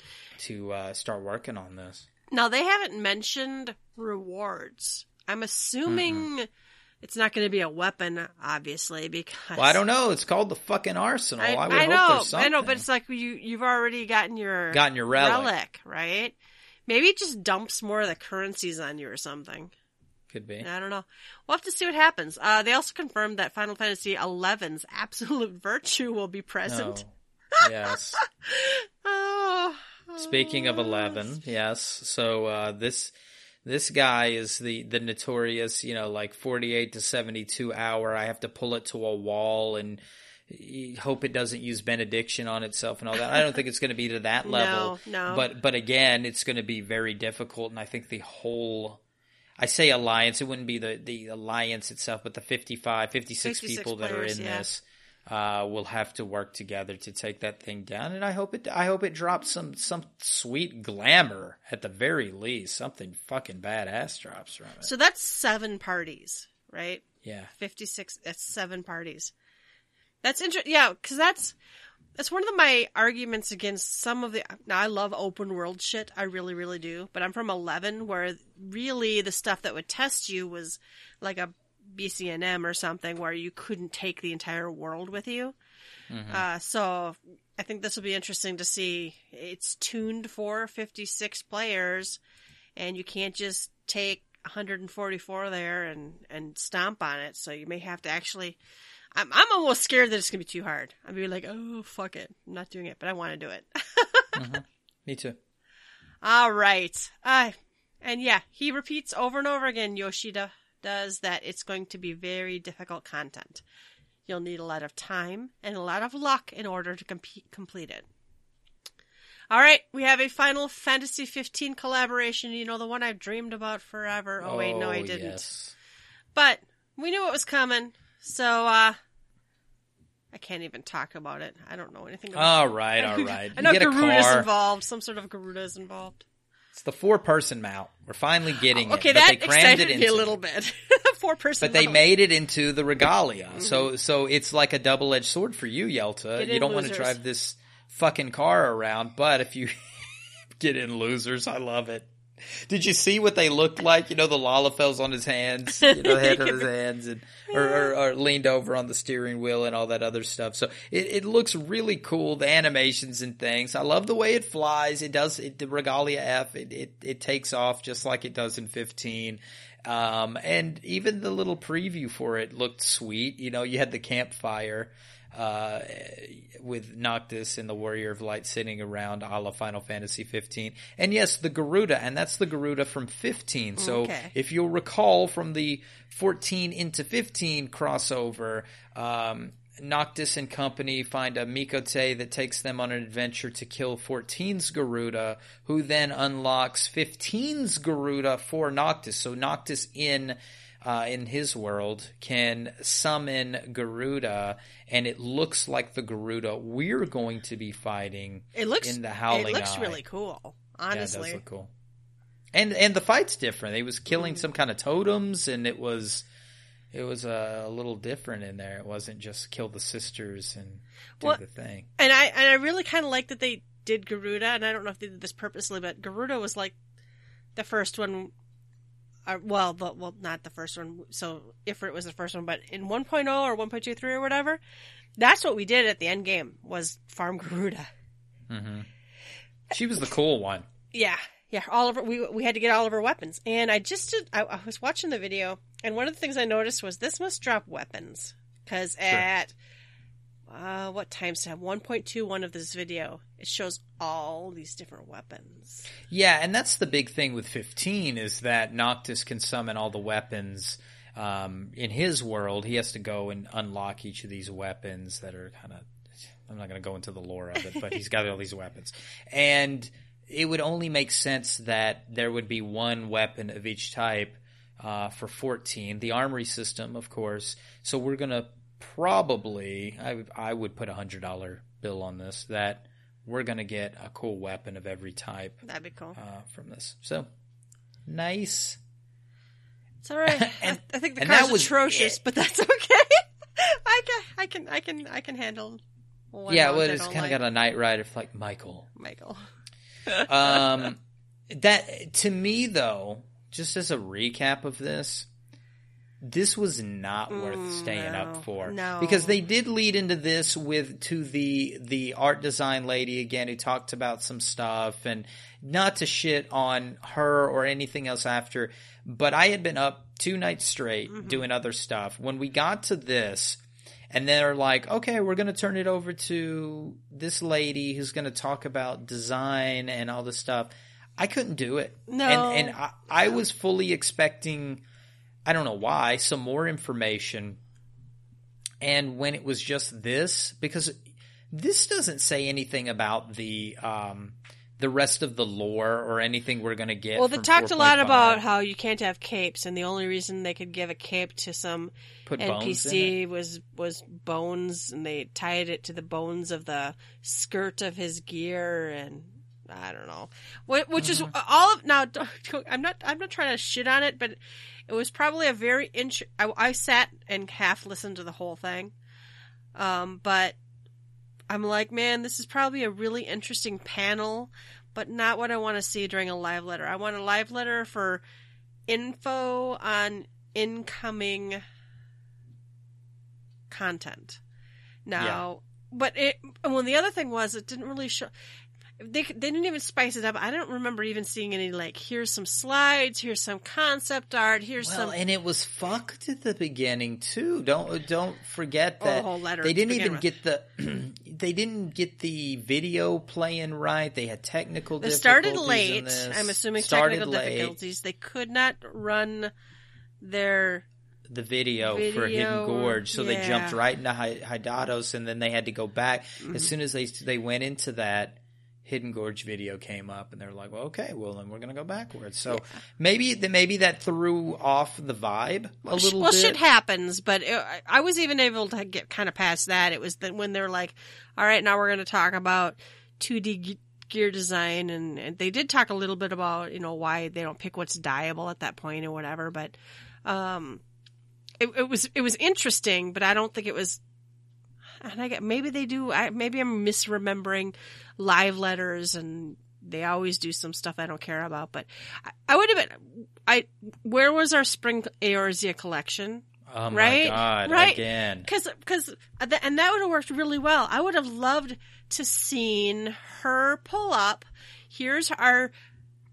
to uh, start working on this. Now they haven't mentioned rewards. I'm assuming It's not going to be a weapon, obviously, because Well, I don't know. It's called the fucking arsenal. I, I, would I hope know, there's something. I know, but it's like you you've already gotten your Gotten your relic. right? Maybe it just dumps more of the currencies on you or something. Could be. I don't know. We'll have to see what happens. Uh, they also confirmed that Final Fantasy XI's absolute <laughs> virtue will be present. Oh, yes. <laughs> Oh. Speaking of eleven, yes. So uh, this this guy is the the notorious, you know, like forty eight to seventy two hour. I have to pull it to a wall and hope it doesn't use benediction on itself and all that. I don't think it's going to be to that <laughs> level. no. no. But but again, it's going to be very difficult, and I think the whole. I say alliance. It wouldn't be the, the alliance itself, but the 55, 56, 56 people that are in yeah. this uh, will have to work together to take that thing down. And I hope it. I hope it drops some some sweet glamour at the very least. Something fucking badass drops from it. So that's seven parties, right? yeah. 56 that's seven parties that's interesting yeah because that's that's one of my arguments against some of the now i love open world shit i really really do but i'm from 11 where really the stuff that would test you was like a bcnm or something where you couldn't take the entire world with you uh, so i think this will be interesting to see it's tuned for 56 players and you can't just take 144 there and and stomp on it. So you may have to actually. I'm I'm almost scared that it's gonna be too hard. I'm gonna be like, oh fuck it, I'm not doing it, but I want to do it. <laughs> Me too. All right, uh, and yeah, he repeats over and over again. Yoshida does that. It's going to be very difficult content. You'll need a lot of time and a lot of luck in order to compete, complete it. All right, we have a Final Fantasy 15 collaboration. You know, the one I've dreamed about forever. Oh, wait, no, I didn't. Yes. But we knew it was coming, so uh I can't even talk about it. I don't know anything about it All right, <laughs> all right. I know You get a Garuda's involved. Some sort of Garuda is involved. It's the four person mount. We're finally getting Okay, it. but that they crammed excited it me a little bit. <laughs> Four person. But they mount. made it into the regalia, Mm-hmm. so so it's like a double edged sword for you, Yelta. You don't want to drive this fucking car around, but if you <laughs> get in losers, I love it. Did you see what they looked like? You know, the Lalafels on his hands, you know, head of his hands, and <laughs> or, or, or leaned over on the steering wheel and all that other stuff. So it, it looks really cool. The animations and things. I love the way it flies. It does it, the Regalia F. It, it it takes off just like it does in fifteen. Um, and even the little preview for it looked sweet. You know, you had the campfire uh, with Noctis and the Warrior of Light sitting around a la Final Fantasy 15. And yes, the Garuda, and that's the Garuda from 15. So Okay. if you'll recall from the 14 into 15 crossover, um, Noctis and company find a Miqo'te that takes them on an adventure to kill 14's Garuda, who then unlocks 15's Garuda for Noctis. So Noctis in uh, in his world can summon Garuda, and it looks like the Garuda we're going to be fighting It looks. in the Howling It looks Eye. really cool. Yeah, it Honestly. does look cool. And and the fight's different. He was killing some kind of totems, and it was it was a, little different in there. It wasn't just kill the sisters and do Well- the thing. And I and I really kind of like that they did Garuda, and I don't know if they did this purposely, but Garuda was like the first one. Uh, well, the, well, not the first one. So Ifrit was the first one, but in 1.0 or 1.23 or whatever, that's what we did at the end game was farm <laughs> Garuda. She was the cool one. Yeah, yeah. All of our, we we had to get all of her weapons, and I just did. I, I was watching the video, and one of the things I noticed was this must drop weapons because at uh, what timestamp one point two one of this video it shows all these different weapons. Yeah, and that's the big thing with 15 is that Noctis can summon all the weapons. Um, in his world, he has to go and unlock each of these weapons that are kind of. I'm not going to go into the lore of it, but he's got all these weapons. And it would only make sense that there would be one weapon of each type uh, for 14. The armory system, of course. So we're going to probably, I, would- I would put a $100 bill on this, that we're going to get a cool weapon of every type That'd be cool. uh, from this. So nice. It's all right. <laughs> I, and- I think the car's was atrocious, it. but that's <laughs> okay. I can, I can, I can, I can handle. One yeah, well, it's kind of like. got a Knight Rider like Michael. Michael. Um, <laughs> that to me though, just as a recap of this, this was not worth staying no, up for no. because they did lead into this with to the the art design lady again who talked about some stuff and not to shit on her or anything else after but i had been up two nights straight Mm-hmm. doing other stuff when we got to this and they're like okay we're going to turn it over to this lady who's going to talk about design and all this stuff i couldn't do it No. and, and I, I was fully expecting I don't know why, some more information. And when it was just this, because this doesn't say anything about the um, the rest of the lore or anything we're going to get. Well, they talked a lot 4.5. about how you can't have capes, and the only reason they could give a cape to some Put NPC was was bones, and they tied it to the bones of the skirt of his gear, and I don't know, which is Mm-hmm. all of now. I'm not I'm not trying to shit on it, but it was probably a very int- I, I sat and half listened to the whole thing, um, but I'm like, man, this is probably a really interesting panel, but not what I want to see during a live letter. I want a live letter for info on incoming content. Now, but it well, the other thing was it didn't really show. They, they didn't even spice it up. I don't remember even seeing any like here's some slides, here's some concept art, here's Well, some and it was fucked at the beginning too. Don't don't forget that they didn't even with. get the <clears throat> they didn't get the video playing right. They had technical. They started late. this. I'm assuming Started technical late. difficulties. They could not run their the video, for Hidden Gorge, so they jumped right into Hy- Hydatos, and then they had to go back. Mm-hmm. As soon as they they went into that, Hidden Gorge video came up, and they're like, "Well, okay, well then we're gonna go backwards." So maybe maybe maybe that threw off the vibe a little bit. well, bit. shit happens, but it, I- was even able to get kind of past that. It was that when they're like, "All right, now we're going to talk about 2D gear design," and, and they did talk a little bit about you know why they don't pick what's dyeable at that point or whatever. But um, it, it was it was interesting, but I don't think it was. And I get maybe they do. I, maybe I'm misremembering live letters, and they always do some stuff I don't care about. But I, I would have been. I where was our spring Eorzea collection? oh my right? god! Right. Again, Because because and that would have worked really well. I would have loved to seen her pull up. Here's our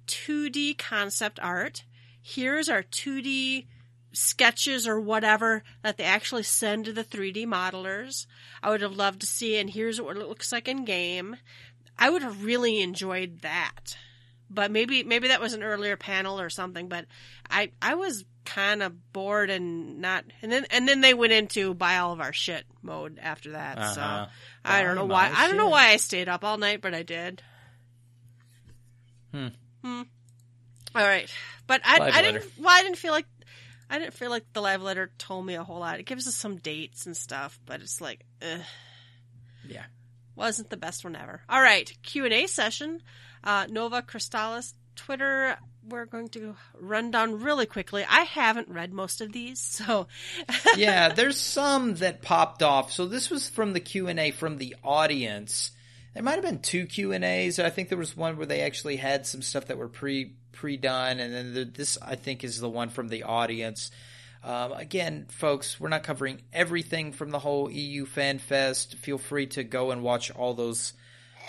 2D concept art. Here's our 2D sketches or whatever that they actually send to the 3D modelers. I would have loved to see, and here's what it looks like in game. I would have really enjoyed that. But maybe maybe that was an earlier panel or something. But I I was kind of bored and not, and then and then they went into buy all of our shit mode after that. So Uh-huh. I don't know why. I don't know why I stayed up all night, but I did. Hmm. Hmm. All right, but I, I didn't. Well, I didn't feel like I didn't feel like the live letter told me a whole lot. It gives us some dates and stuff, but it's like, ugh, yeah. wasn't the best one ever. All right, Q and A session. Uh, Nova Crystallis Twitter. We're going to run down really quickly. I haven't read most of these, so <laughs> yeah, there's some that popped off. So this was from the Q and A from the audience. There might have been two Q and A's. I think there was one where they actually had some stuff that were pre pre done, and then the, this I think is the one from the audience. Um, again, folks, we're not covering everything from the whole EU Fan Fest. Feel free to go and watch all those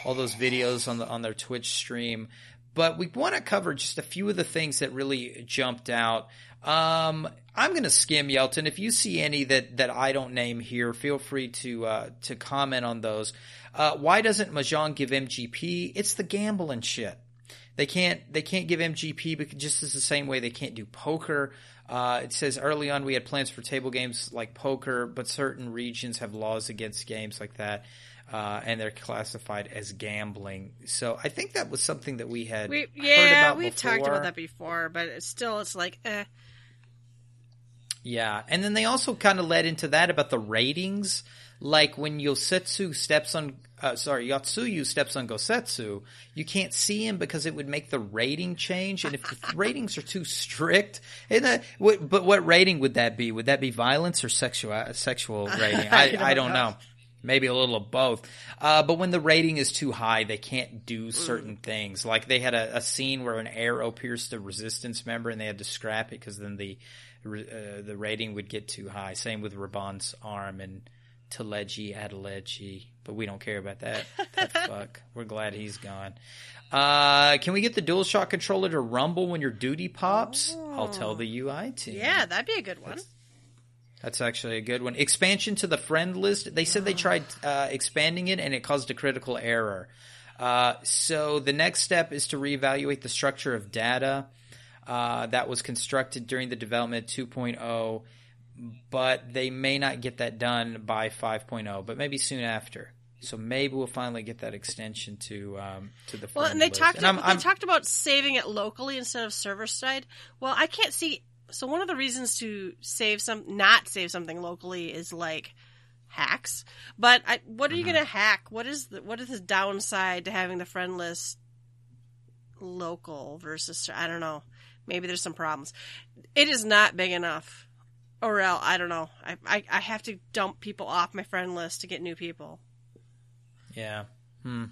all those videos on the on their Twitch stream. But we want to cover just a few of the things that really jumped out. Um, I'm going to skim Yelton. If you see any that, that I don't name here, feel free to uh, to comment on those. Uh, why doesn't Mahjong give MGP? It's the gambling shit. They can't they can't give MGP because just as the same way they can't do poker. Uh, it says early on we had plans for table games like poker, but certain regions have laws against games like that, uh, and they're classified as gambling. So I think that was something that we had we heard yeah about we've talked about that before, but it's still it's like, eh. Yeah, and then they also kind of led into that about the ratings. Like when Yosetsu steps on, uh, sorry, Yotsuyu steps on Gosetsu, you can't see him because it would make the rating change. And if the <laughs> ratings are too strict, and uh, what, but what rating would that be? Would that be violence or sexual <laughs> sexual rating? I, I don't know. Maybe a little of both. Uh, but when the rating is too high, they can't do certain things. Like they had a, a scene where an arrow pierced a resistance member and they had to scrap it because then the uh, the rating would get too high. Same with Raubahn's arm and Teledji Adeledji, but we don't care about that. That <laughs> fuck. We're glad he's gone. Uh, can we get the DualShock controller to rumble when your duty pops? I'll tell the UI team. Yeah, that'd be a good one. That's actually a good one. Expansion to the friend list. They said they <gasps> tried uh, expanding it and it caused a critical error. Uh, so the next step is to reevaluate the structure of data uh, that was constructed during the development 2.0, but they may not get that done by 5.0, but maybe soon after. So maybe we'll finally get that extension to um, to the Well, and they list. talked. And I'm- they I'm- talked about saving it locally instead of server side. Well, I can't see. So one of the reasons to save some, not save something locally, is like hacks. But I, what are you Mm-hmm. going to hack? What is the what is the downside to having the friend list local versus? I don't know. Maybe there's some problems. It is not big enough. Or else, I don't know. I, I I have to dump people off my friend list to get new people. Yeah. Hmm.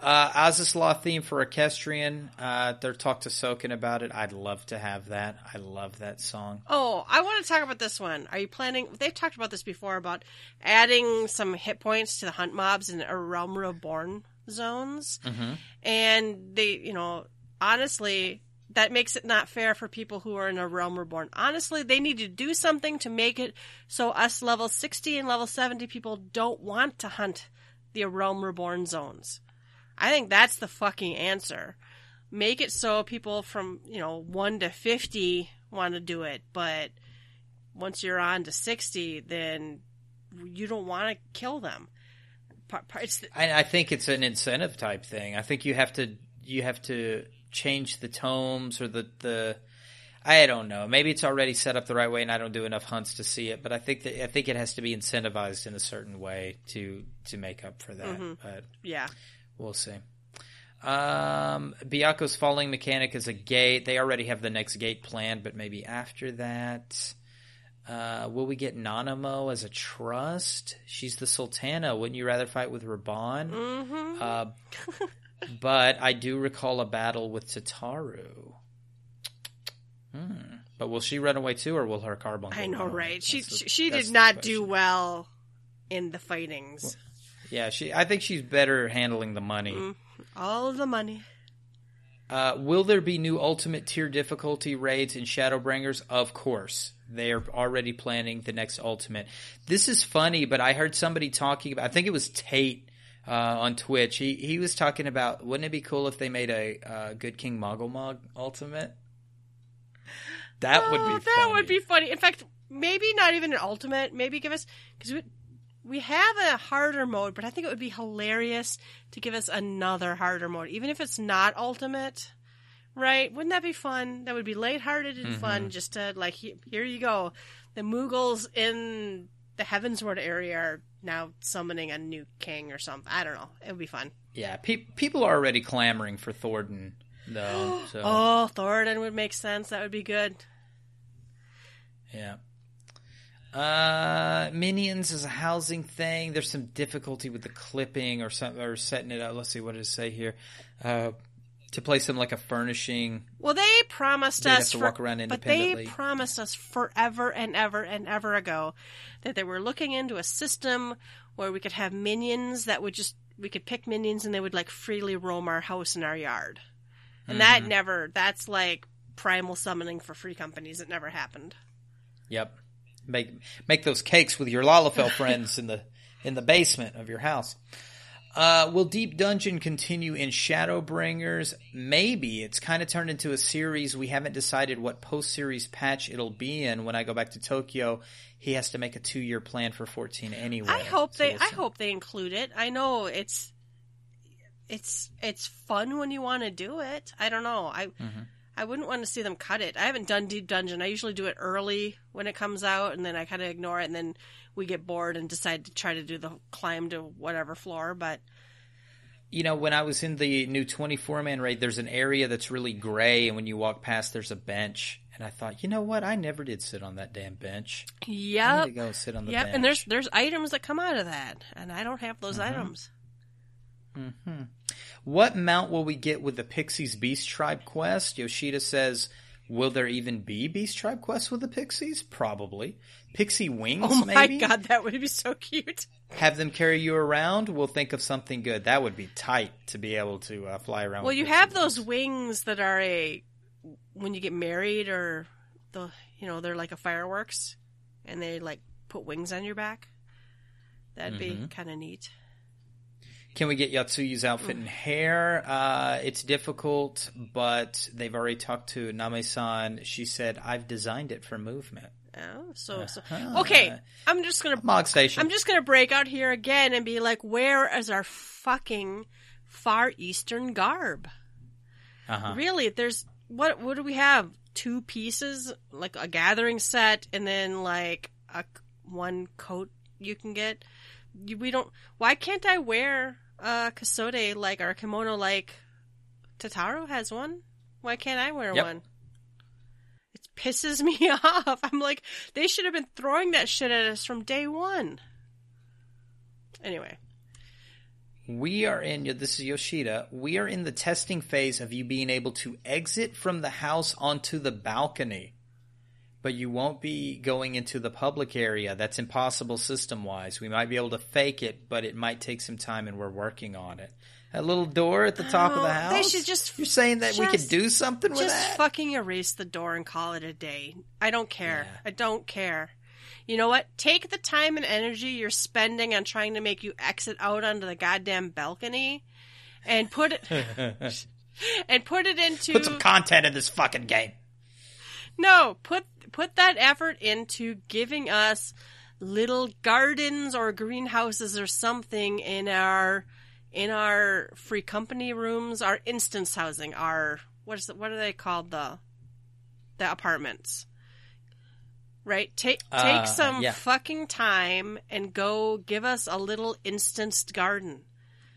Uh, Azys Lla theme for Equestrian. Uh, they're talk to Soken about it. I'd love to have that. I love that song. Oh, I want to talk about this one. Are you planning? They've talked about this before about adding some hit points to the hunt mobs in a Realm Reborn zones, Mm-hmm. and they, you know, honestly, that makes it not fair for people who are in a Realm Reborn. Honestly, they need to do something to make it so us level sixty and level seventy people don't want to hunt the Realm Reborn zones. I think that's the fucking answer. Make it so people from, you know, 1 to 50 want to do it, but once you're on to 60, then you don't want to kill them. Par- par- It's the, I, I think it's an incentive type thing. I think you have to you have to change the tomes or the the. I don't know. Maybe it's already set up the right way, and I don't do enough hunts to see it. But I think that I think it has to be incentivized in a certain way to to make up for that. But yeah. We'll see. Um, Byakko's falling mechanic is a gate. They already have the next gate planned, but maybe after that. Uh, will we get Nanamo as a trust? She's the Sultana. Wouldn't you rather fight with Raubahn? Mm-hmm. Uh, <laughs> but I do recall a battle with Tataru. Hmm. But will she run away too, or will her carbon? I know, right? She the- she, did not do well in the fightings. Yeah, she. I think she's better handling the money. Mm. All the money. Uh, will there be new ultimate tier difficulty raids in Shadowbringers? Of course. They are already planning the next ultimate. This is funny, but I heard somebody talking about, I think it was Tate uh, on Twitch. He he was talking about, wouldn't it be cool if they made a uh, Good King Moggle Mog ultimate? That would be Oh, that would be funny. In fact, maybe not even an ultimate. Maybe give us because we we have a harder mode, but I think it would be hilarious to give us another harder mode, even if it's not ultimate. Right? Wouldn't that be fun? That would be lighthearted and fun. Just to like, here you go. The Moogles in the Heavensward area are now summoning a new king or something. I don't know. It would be fun. Yeah, pe- people are already clamoring for Thordan, though. <gasps> So, Oh, Thoradin would make sense. That would be good. Yeah. Uh, minions is a housing thing. There's some difficulty with the clipping or something or setting it up. Let's see what does it say here. Uh, to place them like a furnishing. Well, they promised us, to for- walk around independently. but they promised us forever and ever and ever ago that they were looking into a system where we could have minions that would just we could pick minions and they would like freely roam our house and our yard, and that Mm-hmm. never. That's like primal summoning for free companies. It never happened. Yep. Make make those cakes with your Lalafell friends in the in the basement of your house. Uh, will Deep Dungeon continue in Shadowbringers? Maybe. It's kind of turned into a series. We haven't decided what post series patch it'll be in. When I go back to Tokyo, he has to make a two year plan for 14 anyway. I hope So they. we'll I hope they include it. I know it's. It's it's fun when you want to do it. I don't know. I Mm-hmm. I wouldn't want to see them cut it. I haven't done Deep Dungeon. I usually do it early when it comes out, and then I kind of ignore it, and then we get bored and decide to try to do the climb to whatever floor. But You know, when I was in the new 24 man raid, there's an area that's really gray, and when you walk past, there's a bench. And I thought, you know what? I never did sit on that damn bench. Yeah, to go sit on the yep. bench. And there's there's items that come out of that, and I don't have those Mm-hmm. items. What mount will we get with the Pixies Beast Tribe quest? Yoshida says Will there even be Beast Tribe quests with the Pixies? Probably. Pixie wings, Oh my maybe? god, that would be so cute. Have them carry you around? We'll think of something good. That would be tight to be able to uh, fly around. Well, you have wings. those wings that are a when you get married or the you know they're like a fireworks and they like put wings on your back. That'd be Mhm. kind of neat. Can we get Yotsuyu's outfit and hair? Uh, it's difficult, but they've already talked to Name-san. She said, I've designed it for movement. Oh, so, so Uh-huh. okay. I'm just gonna Mog Station. I'm just gonna break out here again and be like, where is our fucking Far Eastern garb? uh-huh. Really, there's what? What do we have? Two pieces, like a gathering set, and then like a one coat you can get. We don't. Why can't I wear a kasode like our kimono like Tataru has one? Why can't I wear Yep. one? It pisses <laughs> me off. I'm like, they should have been throwing that shit at us from day one. Anyway, We are in, this is Yoshida, we are in the testing phase of you being able to exit from the house onto the balcony. But you won't be going into the public area. That's impossible system wise. We might be able to fake it, but it might take some time and we're working on it. That little door at the top of the Oh, house. they should just- You're saying that we could do something with just that? fucking erase the door and call it a day. I don't care. Yeah. I don't care. You know what? Take the time and energy you're spending on trying to make you exit out onto the goddamn balcony and put it <laughs> and put it into Put some content in this fucking game. No, put put that effort into giving us little gardens or greenhouses or something in our in our free company rooms, our instance housing, our what is it, what are they called the the apartments? Right? Take take Uh, some yeah. fucking time and go give us a little instanced garden.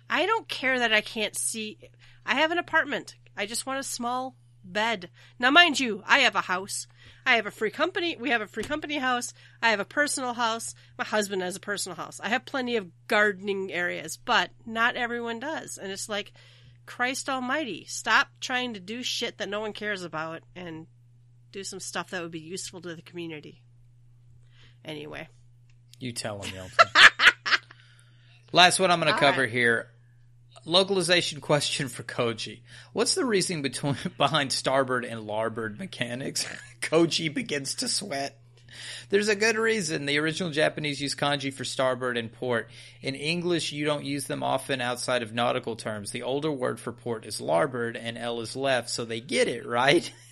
I don't care that I can't see I have an apartment. I just want a small bed. Now mind you, I have a house. I have a free company. We have a free company house. I have a personal house. My husband has a personal house. I have plenty of gardening areas, but not everyone does. And it's like, Christ almighty, stop trying to do shit that no one cares about and do some stuff that would be useful to the community. Anyway. You tell him, Yelta. <laughs> Last one I'm going to cover right. here. Localization question for Koji. What's the reasoning between <laughs> behind starboard and larboard mechanics? <laughs> Koji begins to sweat. There's a good reason. The original Japanese use kanji for starboard and port. In English, you don't use them often outside of nautical terms. The older word for port is larboard and L is left, so they get it, right? <laughs>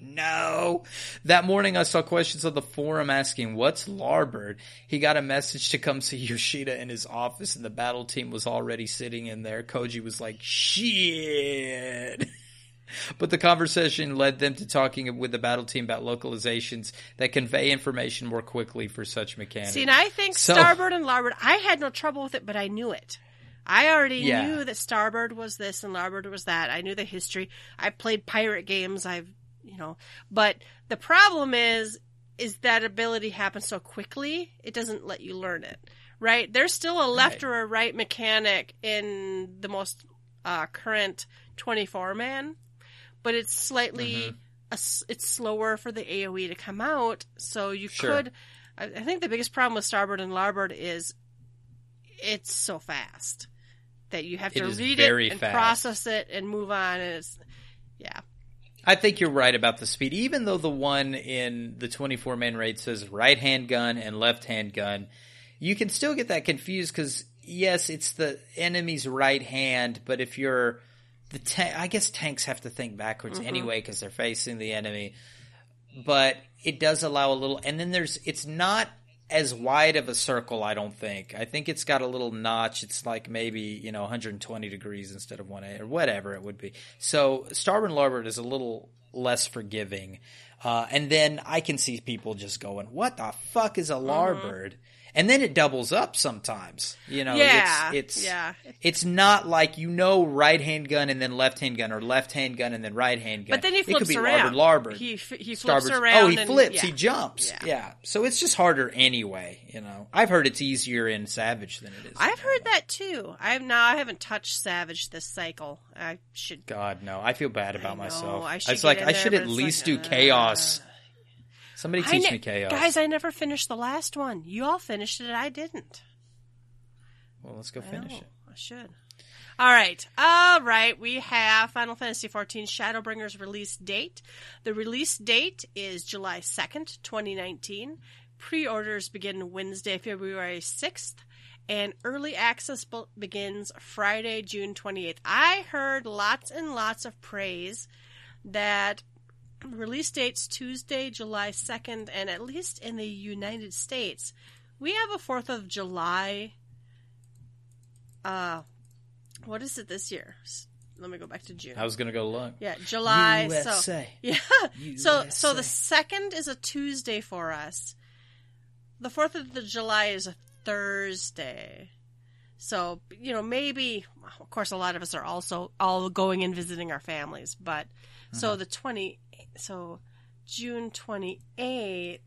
No. That morning I saw questions on the forum asking, what's larboard? He got a message to come see Yoshida in his office and the battle team was already sitting in there. Koji was like, shit. But the conversation led them to talking with the battle team about localizations that convey information more quickly for such mechanics. See, and I think So- starboard and larboard, I had no trouble with it, but I knew it. I already Yeah. knew that starboard was this and larboard was that. I knew the history. I played pirate games. I've, you know, but the problem is, is that ability happens so quickly, it doesn't let you learn it, right? There's still a left Right. or a right mechanic in the most uh, current 24 man, but it's slightly, Mm-hmm. a it's slower for the AoE to come out, so you Sure. could. I, I think the biggest problem with starboard and larboard is it's so fast that you have to read it and fast. process it and move on. And it's yeah, I think you're right about the speed. Even though the one in the 24 man raid says right hand gun and left hand gun, you can still get that confused because yes, it's the enemy's right hand, but if you're the tank, I guess tanks have to think backwards mm-hmm. anyway because they're facing the enemy. But it does allow a little, and then there's it's not as wide of a circle. I don't think. I think it's got a little notch. It's like maybe you know 120 degrees instead of 180 or whatever it would be. So starboard and larboard is a little less forgiving. Uh, and then I can see people just going, "What the fuck is a larboard?" And then it doubles up sometimes. You know, yeah, it's, it's yeah. it's not like you know right hand gun and then left hand gun or left hand gun and then right hand gun. But then he it could flips be around. larboard, larboard. He f- he flips Starboard's- around. Oh, he and- flips. yeah. He jumps. Yeah. Yeah. So it's just harder anyway. You know, I've heard it's easier in Savage than it is. I've heard normal. that too. I've now I haven't touched Savage this cycle. I should. God no, I feel bad about I know, myself. I should it's like I should at least like, do uh, chaos. Somebody teach ne- me chaos, Guys, I never finished the last one. You all finished it. I didn't. well, let's go I finish know. it. I should. All right. All right. We have Final Fantasy XIV Shadowbringers release date. The release date is July 2nd, 2019. Pre orders begin Wednesday, February 6th. And early access be- begins Friday, June 28th. I heard lots and lots of praise that release date's Tuesday, July 2nd, and at least in the United States, we have a 4th of July uh what is it this year? Let me go back to June. I was gonna go look. yeah, July. So USA. <laughs> yeah, so so the second is a Tuesday for us. The fourth of the July is a Thursday. So you know maybe, of course, a lot of us are also all going and visiting our families. But so Mm-hmm. the twenty, so June twenty eighth.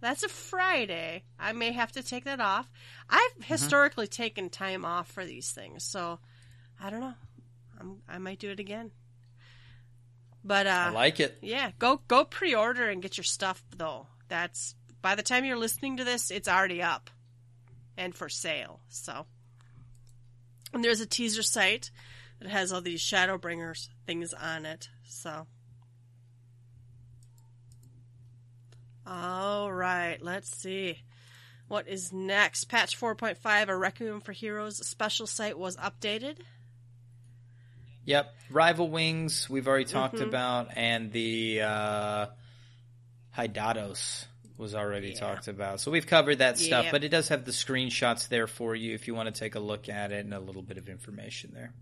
That's a Friday. I may have to take that off. I've Mm-hmm. historically taken time off for these things, so I don't know. I'm, I might do it again. But uh, I like it. yeah, go go pre-order and get your stuff though. That's by the time you're listening to this, it's already up and for sale. So, and there's a teaser site that has all these Shadowbringers things on it. So, all right, let's see. What is next? Patch 4.5, a Requiem for Heroes special site was updated. Yep. Rival Wings, we've already talked Mhm. about, and the uh, Hydatos was already Yeah. talked about. So we've covered that stuff, Yep. but it does have the screenshots there for you if you want to take a look at it and a little bit of information there.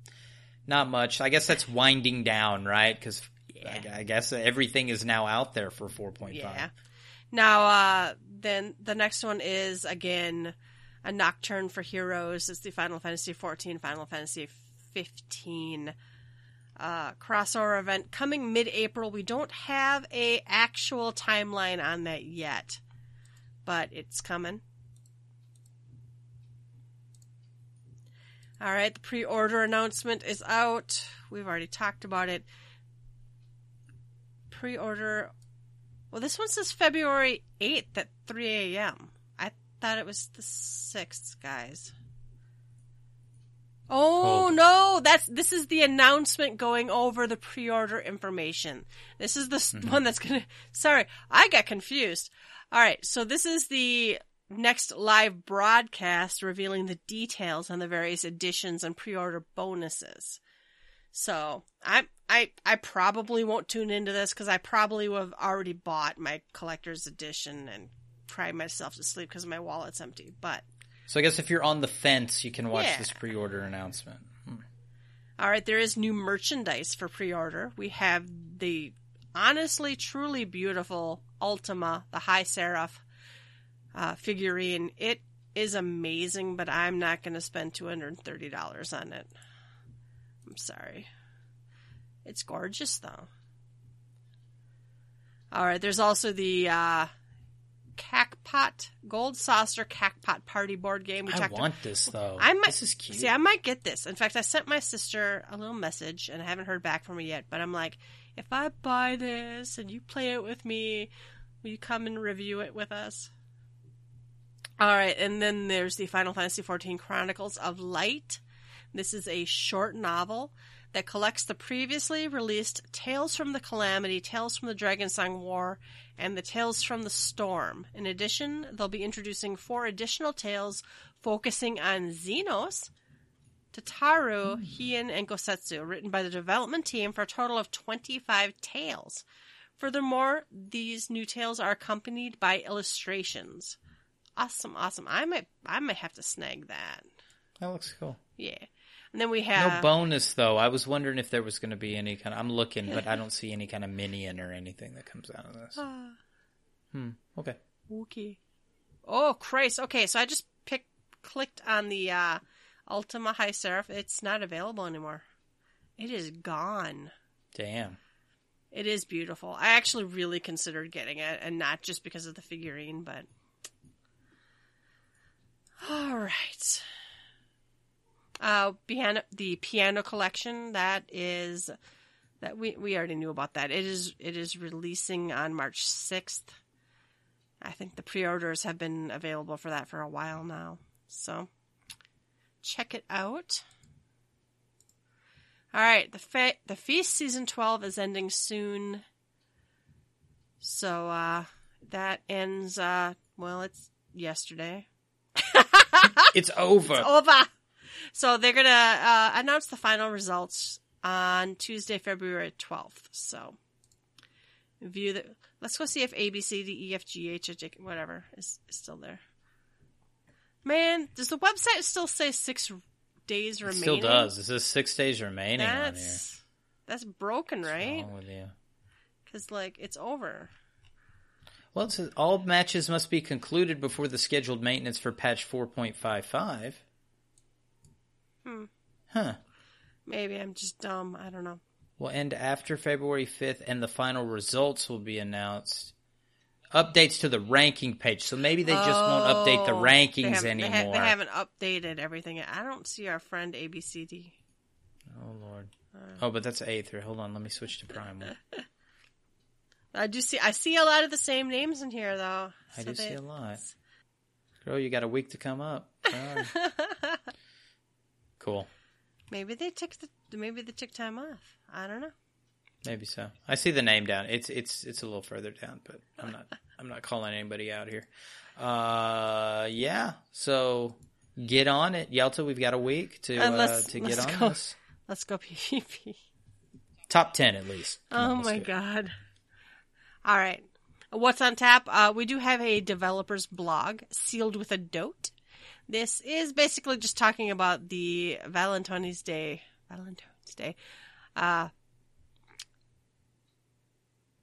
Not much. I guess that's winding down, right? Because Yeah. I, I guess everything is now out there for 4.5. Yeah. Now, uh, then the next one is again a Nocturne for Heroes. It's the Final Fantasy XIV, Final Fantasy 15 uh, crossover event coming mid-April. We don't have a actual timeline on that yet, but it's coming. All right, the pre-order announcement is out. We've already talked about it. Pre-order well, this one says February 8th at 3 a.m. I thought it was the 6th, guys. Oh, Oh. no, that's this is the announcement going over the pre-order information. This is the s mm-hmm. one that's going to Sorry, I got confused. All right, so this is the next live broadcast revealing the details on the various editions and pre-order bonuses. So I I I probably won't tune into this because I probably would have already bought my collector's edition and cried myself to sleep because my wallet's empty. But So I guess if you're on the fence, you can watch Yeah. this pre-order announcement. all right, there is new merchandise for pre-order. We have the honestly, truly beautiful Ultima, the High Seraph uh, figurine. It is amazing, but I'm not going to spend two hundred and thirty dollars on it. I'm sorry. It's gorgeous though. All right, there's also the uh Cactpot Gold Saucer Cactpot Party board game. We I want this though. I might this is cute. see. I might get this. In fact, I sent my sister a little message, and I haven't heard back from her yet. But I'm like, if I buy this and you play it with me, will you come and review it with us? All right, and then there's the Final Fantasy XIV Chronicles of Light. This is a short novel that collects the previously released Tales from the Calamity, Tales from the Dragon Song War, and the Tales from the Storm. In addition, they'll be introducing four additional tales focusing on Zenos, Tataru, hmm. Hien, and Gosetsu, written by the development team for a total of 25 tales. Furthermore, these new tales are accompanied by illustrations. Awesome, awesome. I might I might have to snag that. that looks cool. Yeah. And then we have No bonus though. I was wondering if there was going to be any kind. Of, I'm looking, but I <laughs> don't see any kind of minion or anything that comes out of this. Ah, Hmm. Okay. okay. Oh Christ. Okay, so I just picked clicked on the uh Ultima High Seraph. It's not available anymore. It is gone. Damn. It is beautiful. I actually really considered getting it, and not just because of the figurine, but. <sighs> All right. Uh, piano, the piano collection that is that we we already knew about that. It is it is releasing on March sixth. I think the pre-orders have been available for that for a while now. So check it out. All right, the fe- the feast season twelve is ending soon. So uh, that ends. Uh, well, it's yesterday. <laughs> It's over. It's over. So they're gonna uh, announce the final results on Tuesday, February twelfth. So view the. Let's go see if A B C D E F G H J K whatever is, is still there. Man, does the website still say six days It remaining? still does. It says six days remaining on here. That's that's broken, What's right? wrong with you? Because like it's over. Well, it says all matches must be concluded before the scheduled maintenance for patch 4.55. Hmm. Huh. Maybe I'm just dumb. I don't know. Will end after February 5th, and the final results will be announced. Updates to the ranking page. So maybe they just won't update the Oh, rankings they anymore. They, ha- they haven't updated everything. I don't see our friend ABCD. Oh, Lord. Oh, but that's Aether. Hold on. Let me switch to Prime. <laughs> I do see. I see a lot of the same names in here, though. I So do see a lot. Girl, you got a week to come up. <laughs> Where are you? cool. maybe they took the. Maybe they took time off. I don't know. Maybe so. I see the name down. It's it's it's a little further down, but I'm not <laughs> I'm not calling anybody out here. Uh, yeah. So get on it, Yelta. We've got a week to And uh, to get on go. this. Let's go PvP. Top ten at least. Come Oh on, my it. god. All right. What's on tap? Uh, we do have a developer's blog, sealed with a dote. This is basically just talking about the Valentine's Day. Valentine's Day. Uh,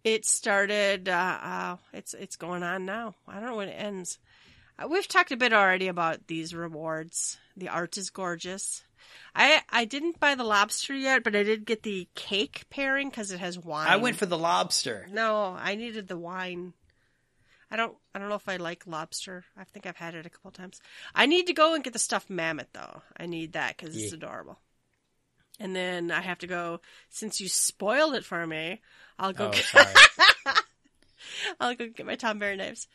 it started. Uh, uh, it's it's going on now. I don't know when it ends. Uh, we've talked a bit already about these rewards. The art is gorgeous. I I didn't buy the lobster yet, but I did get the cake pairing because it has wine. I went for the lobster. No, I needed the wine. I don't. I don't know if I like lobster. I think I've had it a couple times. I need to go and get the stuffed mammoth though. I need that because it's adorable. And then I have to go. Since you spoiled it for me, I'll go. Oh, get, sorry. <laughs> I'll go get my Tom Bear knives.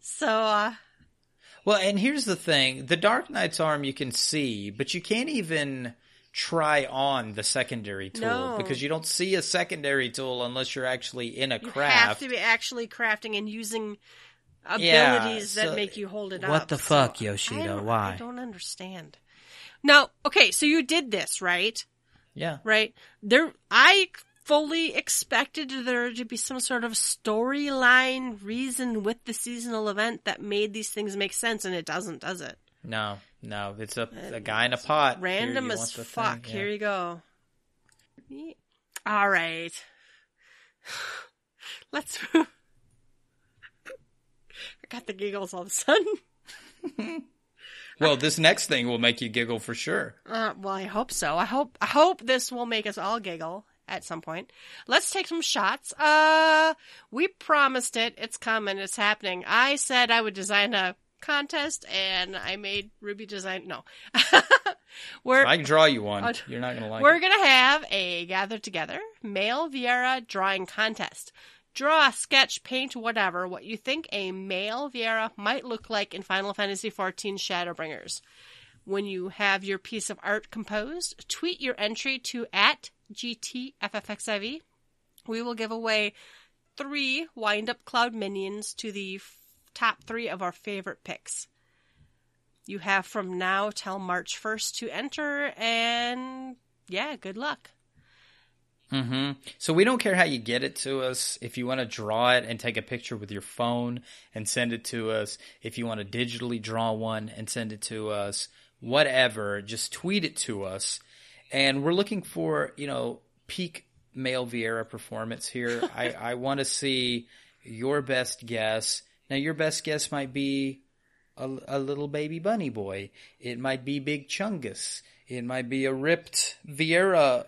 So uh, Well, and here's the thing: the Dark Knight's arm you can see, but you can't even try on the secondary tool No. because you don't see a secondary tool unless you're actually in a you craft. You have to be actually crafting and using Yeah, abilities that make you hold it up. What the fuck, I Yoshida? don't- Why? I don't understand. Now, okay, so you did this, right? Yeah. right? There, I fully expected there to be some sort of storyline reason with the seasonal event that made these things make sense, and it doesn't, does it? No, no, it's a, a guy in a pot. Random you as fuck. thing, Here you go. All right. <sighs> Let's. <laughs> I got the giggles all of a sudden. <laughs> Well, this next thing will make you giggle for sure. Uh, well, I hope so. I hope I hope this will make us all giggle at some point. Let's take some shots. Uh, we promised it. It's coming. It's happening. I said I would design a contest, and I made Ruby design. No, <laughs> we're I can draw you one. You're not gonna like we're it. gonna have a gather together male Viera drawing contest. Draw, sketch, paint, whatever, what you think a male Viera might look like in Final Fantasy XIV Shadowbringers. When you have your piece of art composed, tweet your entry to at GTFFXIV. We will give away three wind up cloud minions to the top three of our favorite picks. You have from now till March 1st to enter, and yeah, good luck. hmm So we don't care how you get it to us. If you want to draw it and take a picture with your phone and send it to us, if you want to digitally draw one and send it to us, whatever, just tweet it to us. And we're looking for, you know, peak male Viera performance here. <laughs> I, I want to see your best guess. Now, your best guess might be a, a little baby bunny boy. It might be Big Chungus. It might be a ripped Viera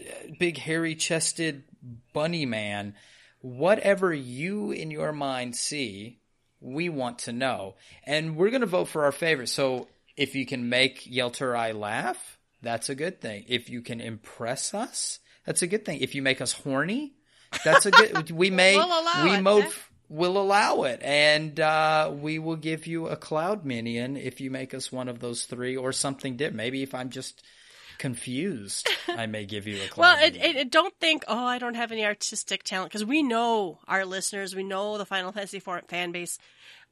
uh, big hairy chested bunny man, whatever you in your mind see, we want to know. And we're going to vote for our favorite. So If you can make Yelta I laugh, that's a good thing. If you can impress us, that's a good thing. If you make us horny, that's a good. <laughs> We may We'll we it, mo- yeah. Will allow it, and uh, we will give you a cloud minion if you make us one of those three or something different. Maybe if I'm just confused, I may give you a <laughs> cloud. Well, it, minion. it, it- don't think, oh, I don't have any artistic talent, because we know our listeners, we know the Final Fantasy IV fan base,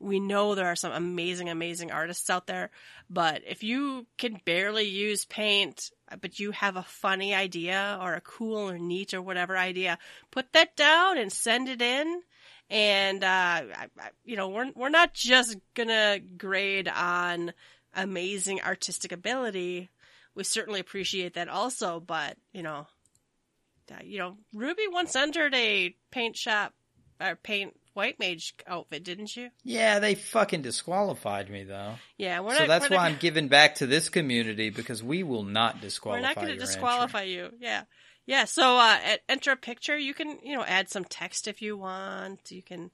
we know there are some amazing, amazing artists out there. But if you can barely use paint, but you have a funny idea or a cool or neat or whatever idea, put that down and send it in. And uh, I, I, you know, we're we're not just gonna grade on amazing artistic ability. We certainly appreciate that also, but you know, uh, you know, Ruby once entered a paint shop or paint white mage outfit, didn't you? yeah, they fucking disqualified me though. Yeah, we're So not. that's we're why not, I'm <laughs> giving back to this community because we will not disqualify. We're not going to disqualify you. Yeah, yeah. So uh, enter a picture. You can, you know, add some text if you want. You can,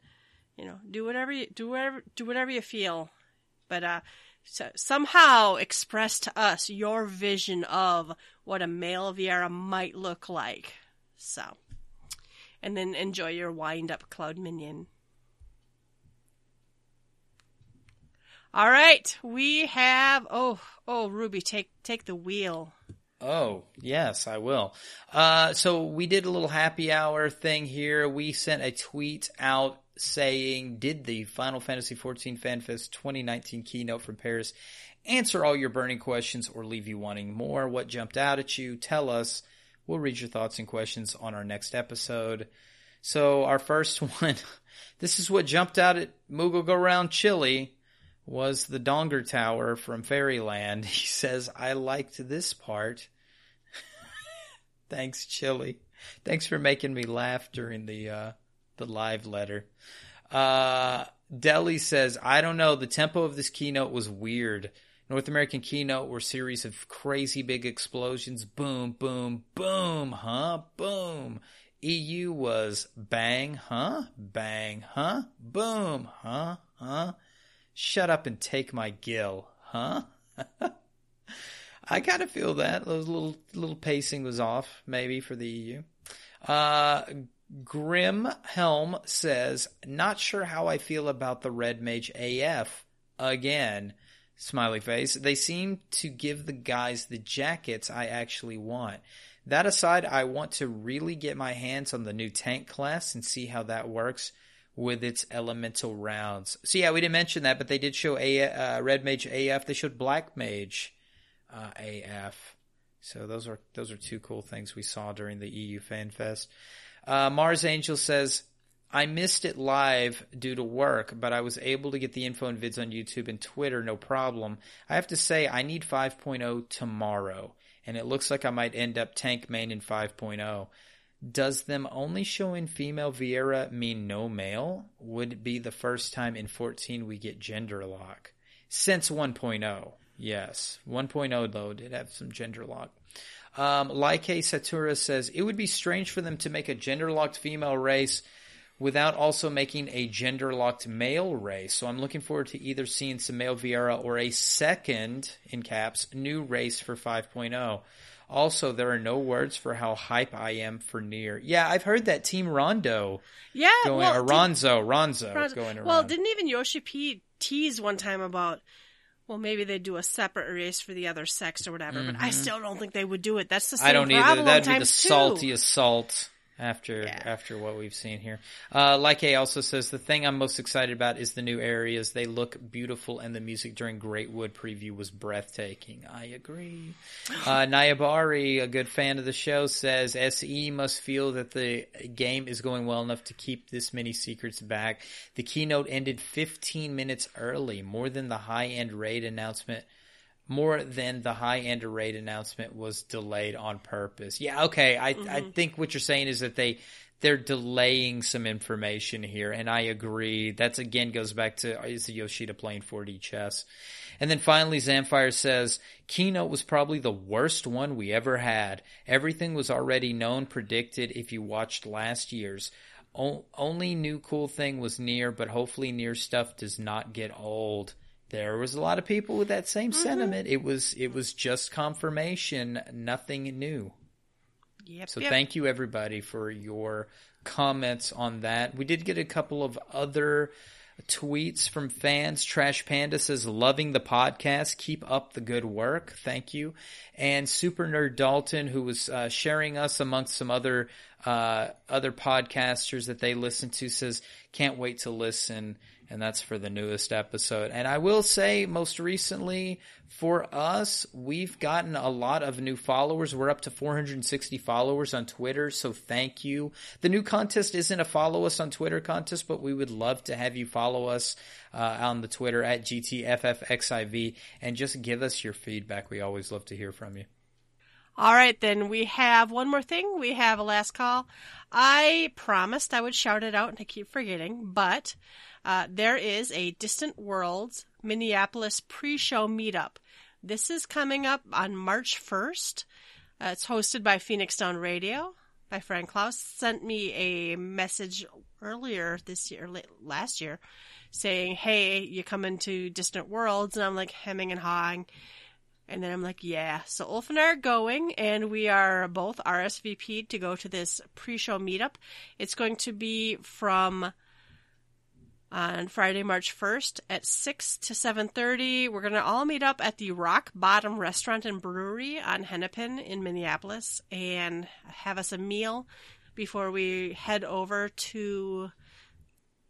you know, do whatever you do whatever do whatever you feel, but uh, so, somehow express to us your vision of what a male Viera might look like. So, and then enjoy your wind up cloud minion. All right, we have oh oh Ruby, take take the wheel. Oh, yes, I will. Uh, so we did a little happy hour thing here. We sent a tweet out saying, did the Final Fantasy XIV FanFest 2019 keynote from Paris answer all your burning questions or leave you wanting more? What jumped out at you? Tell us. We'll read your thoughts and questions on our next episode. So our first <laughs> one, this is what jumped out at Moogle Go Round Chili was the Donger Tower from Fairyland. <laughs> He says, I liked this part. Thanks, Chili. Thanks for making me laugh during the uh, the live letter. Uh, Deli says, I don't know. The tempo of this keynote was weird. North American keynote were series of crazy big explosions. Boom, boom, boom, huh? Boom. EU was bang, huh? Bang, huh? Boom, huh? Huh? Shut up and take my gill, huh? <laughs> I kind of feel that. Those little little pacing was off, maybe for the EU. Uh, Grim Helm says, "Not sure how I feel about the Red Mage AF again." Smiley face. They seem to give the guys the jackets I actually want. That aside, I want to really get my hands on the new tank class and see how that works with its elemental rounds. So yeah, we didn't mention that, but they did show a uh, Red Mage AF. They showed Black Mage uh, AF. So those are those are two cool things we saw during the EU Fan Fest. Uh, Mars Angel says, "I missed it live due to work, but I was able to get the info and vids on YouTube and Twitter, no problem. I have to say, I need 5.0 tomorrow, and it looks like I might end up tank main in 5.0." Does them only showing female Viera mean no male? Would be the first time in 14 we get gender lock? Since 1.0. Yes. 1.0 though did have some gender lock. Um, Like Satura says, it would be strange for them to make a gender locked female race without also making a gender locked male race. So I'm looking forward to either seeing some male Viera or a second, in caps, new race for 5.0. Also, there are no words for how hype I am for Nier. Yeah, I've heard that Team Rondo Yeah, going, well, Ronzo, Ronzo, Ronzo- going around. Well, didn't even Yoshi P tease one time about, well, maybe they do a separate race for the other sex or whatever, but I still don't think they would do it. That's the same Mm-hmm. I don't either. problem That'd be the times two. salty assault after Yeah. after what we've seen here. Uh, like A also says, the thing I'm most excited about is the new areas. They look beautiful, and the music during Greatwood preview was breathtaking. I agree. <gasps> Uh, Nayabari, a good fan of the show, says SE must feel that the game is going well enough to keep this many secrets back. The keynote ended 15 minutes early, more than the high end raid announcement more than the high end rate announcement was delayed on purpose. Yeah, okay. I I mm-hmm. think what you're saying is that they they're delaying some information here, and I agree. That's again goes back to is the Yoshida playing 4D chess. And then finally, Zamfire says Keynote was probably the worst one we ever had. Everything was already known, predicted. If you watched last year's. O- only new cool thing was Nier, but hopefully Nier stuff does not get old. There was a lot of people with that same sentiment. It was it was just confirmation, nothing new. Yep. So yep. thank you everybody for your comments on that. We did get a couple of other tweets from fans. Trash Panda says, loving the podcast. Keep up the good work. Thank you. And Super Nerd Dalton, who was uh, sharing us amongst some other, uh, other podcasters that they listen to says, can't wait to listen. And that's for the newest episode. And I will say most recently for us, we've gotten a lot of new followers. We're up to 460 followers on Twitter. So thank you. The new contest isn't a follow us on Twitter contest, but we would love to have you follow us uh, on the Twitter at GTFFXIV and just give us your feedback. We always love to hear from you. All right, then we have one more thing. We have a last call. I promised I would shout it out and I keep forgetting, but uh, there is a Distant Worlds Minneapolis pre-show meetup. This is coming up on March 1st. Uh, it's hosted by Phoenix Down Radio. My friend Klaus sent me a message earlier this year, last year, saying, "Hey, you come into Distant Worlds?" And I'm like hemming and hawing. And then I'm like, yeah. So Ulf and I are going, and we are both RSVP'd to go to this pre-show meetup. It's going to be from on Friday, March 1st at 6 to 7.30. We're going to all meet up at the Rock Bottom Restaurant and Brewery on Hennepin in Minneapolis and have us a meal before we head over to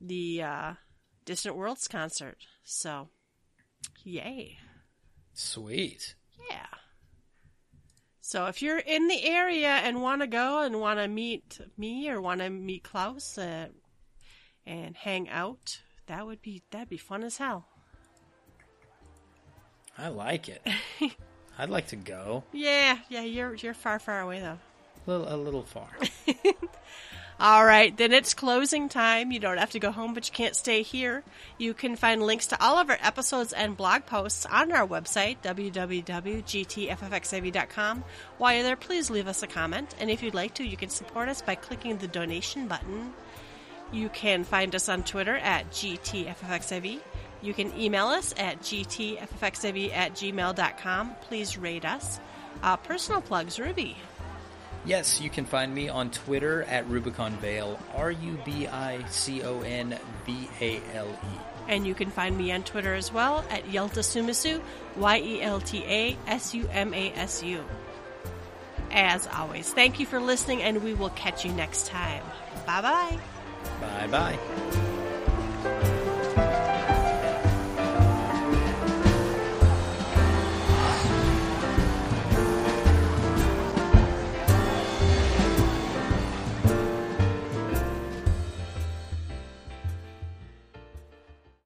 the uh, Distant Worlds concert. So, yay. Sweet. Yeah. So if you're in the area and want to go and want to meet me or want to meet Klaus uh, and hang out, that would be that'd be fun as hell. I like it. <laughs> I'd like to go. Yeah, yeah, you're you're far far away though. A little, a little far. <laughs> All right, then it's closing time. You don't have to go home, but you can't stay here. You can find links to all of our episodes and blog posts on our website, www.gtffxiv.com. While you're there, please leave us a comment. And if you'd like to, you can support us by clicking the donation button. You can find us on Twitter at GTFFXIV. You can email us at gtffxiv at gmail.com. Please rate us. Uh, personal plugs, Ruby. Yes, you can find me on Twitter at Rubicon Vale, R U B I C O N V A L E. And you can find me on Twitter as well at Yelta Sumasu, Y E L T A S U M A S U. As always, thank you for listening, and we will catch you next time. Bye bye. Bye bye.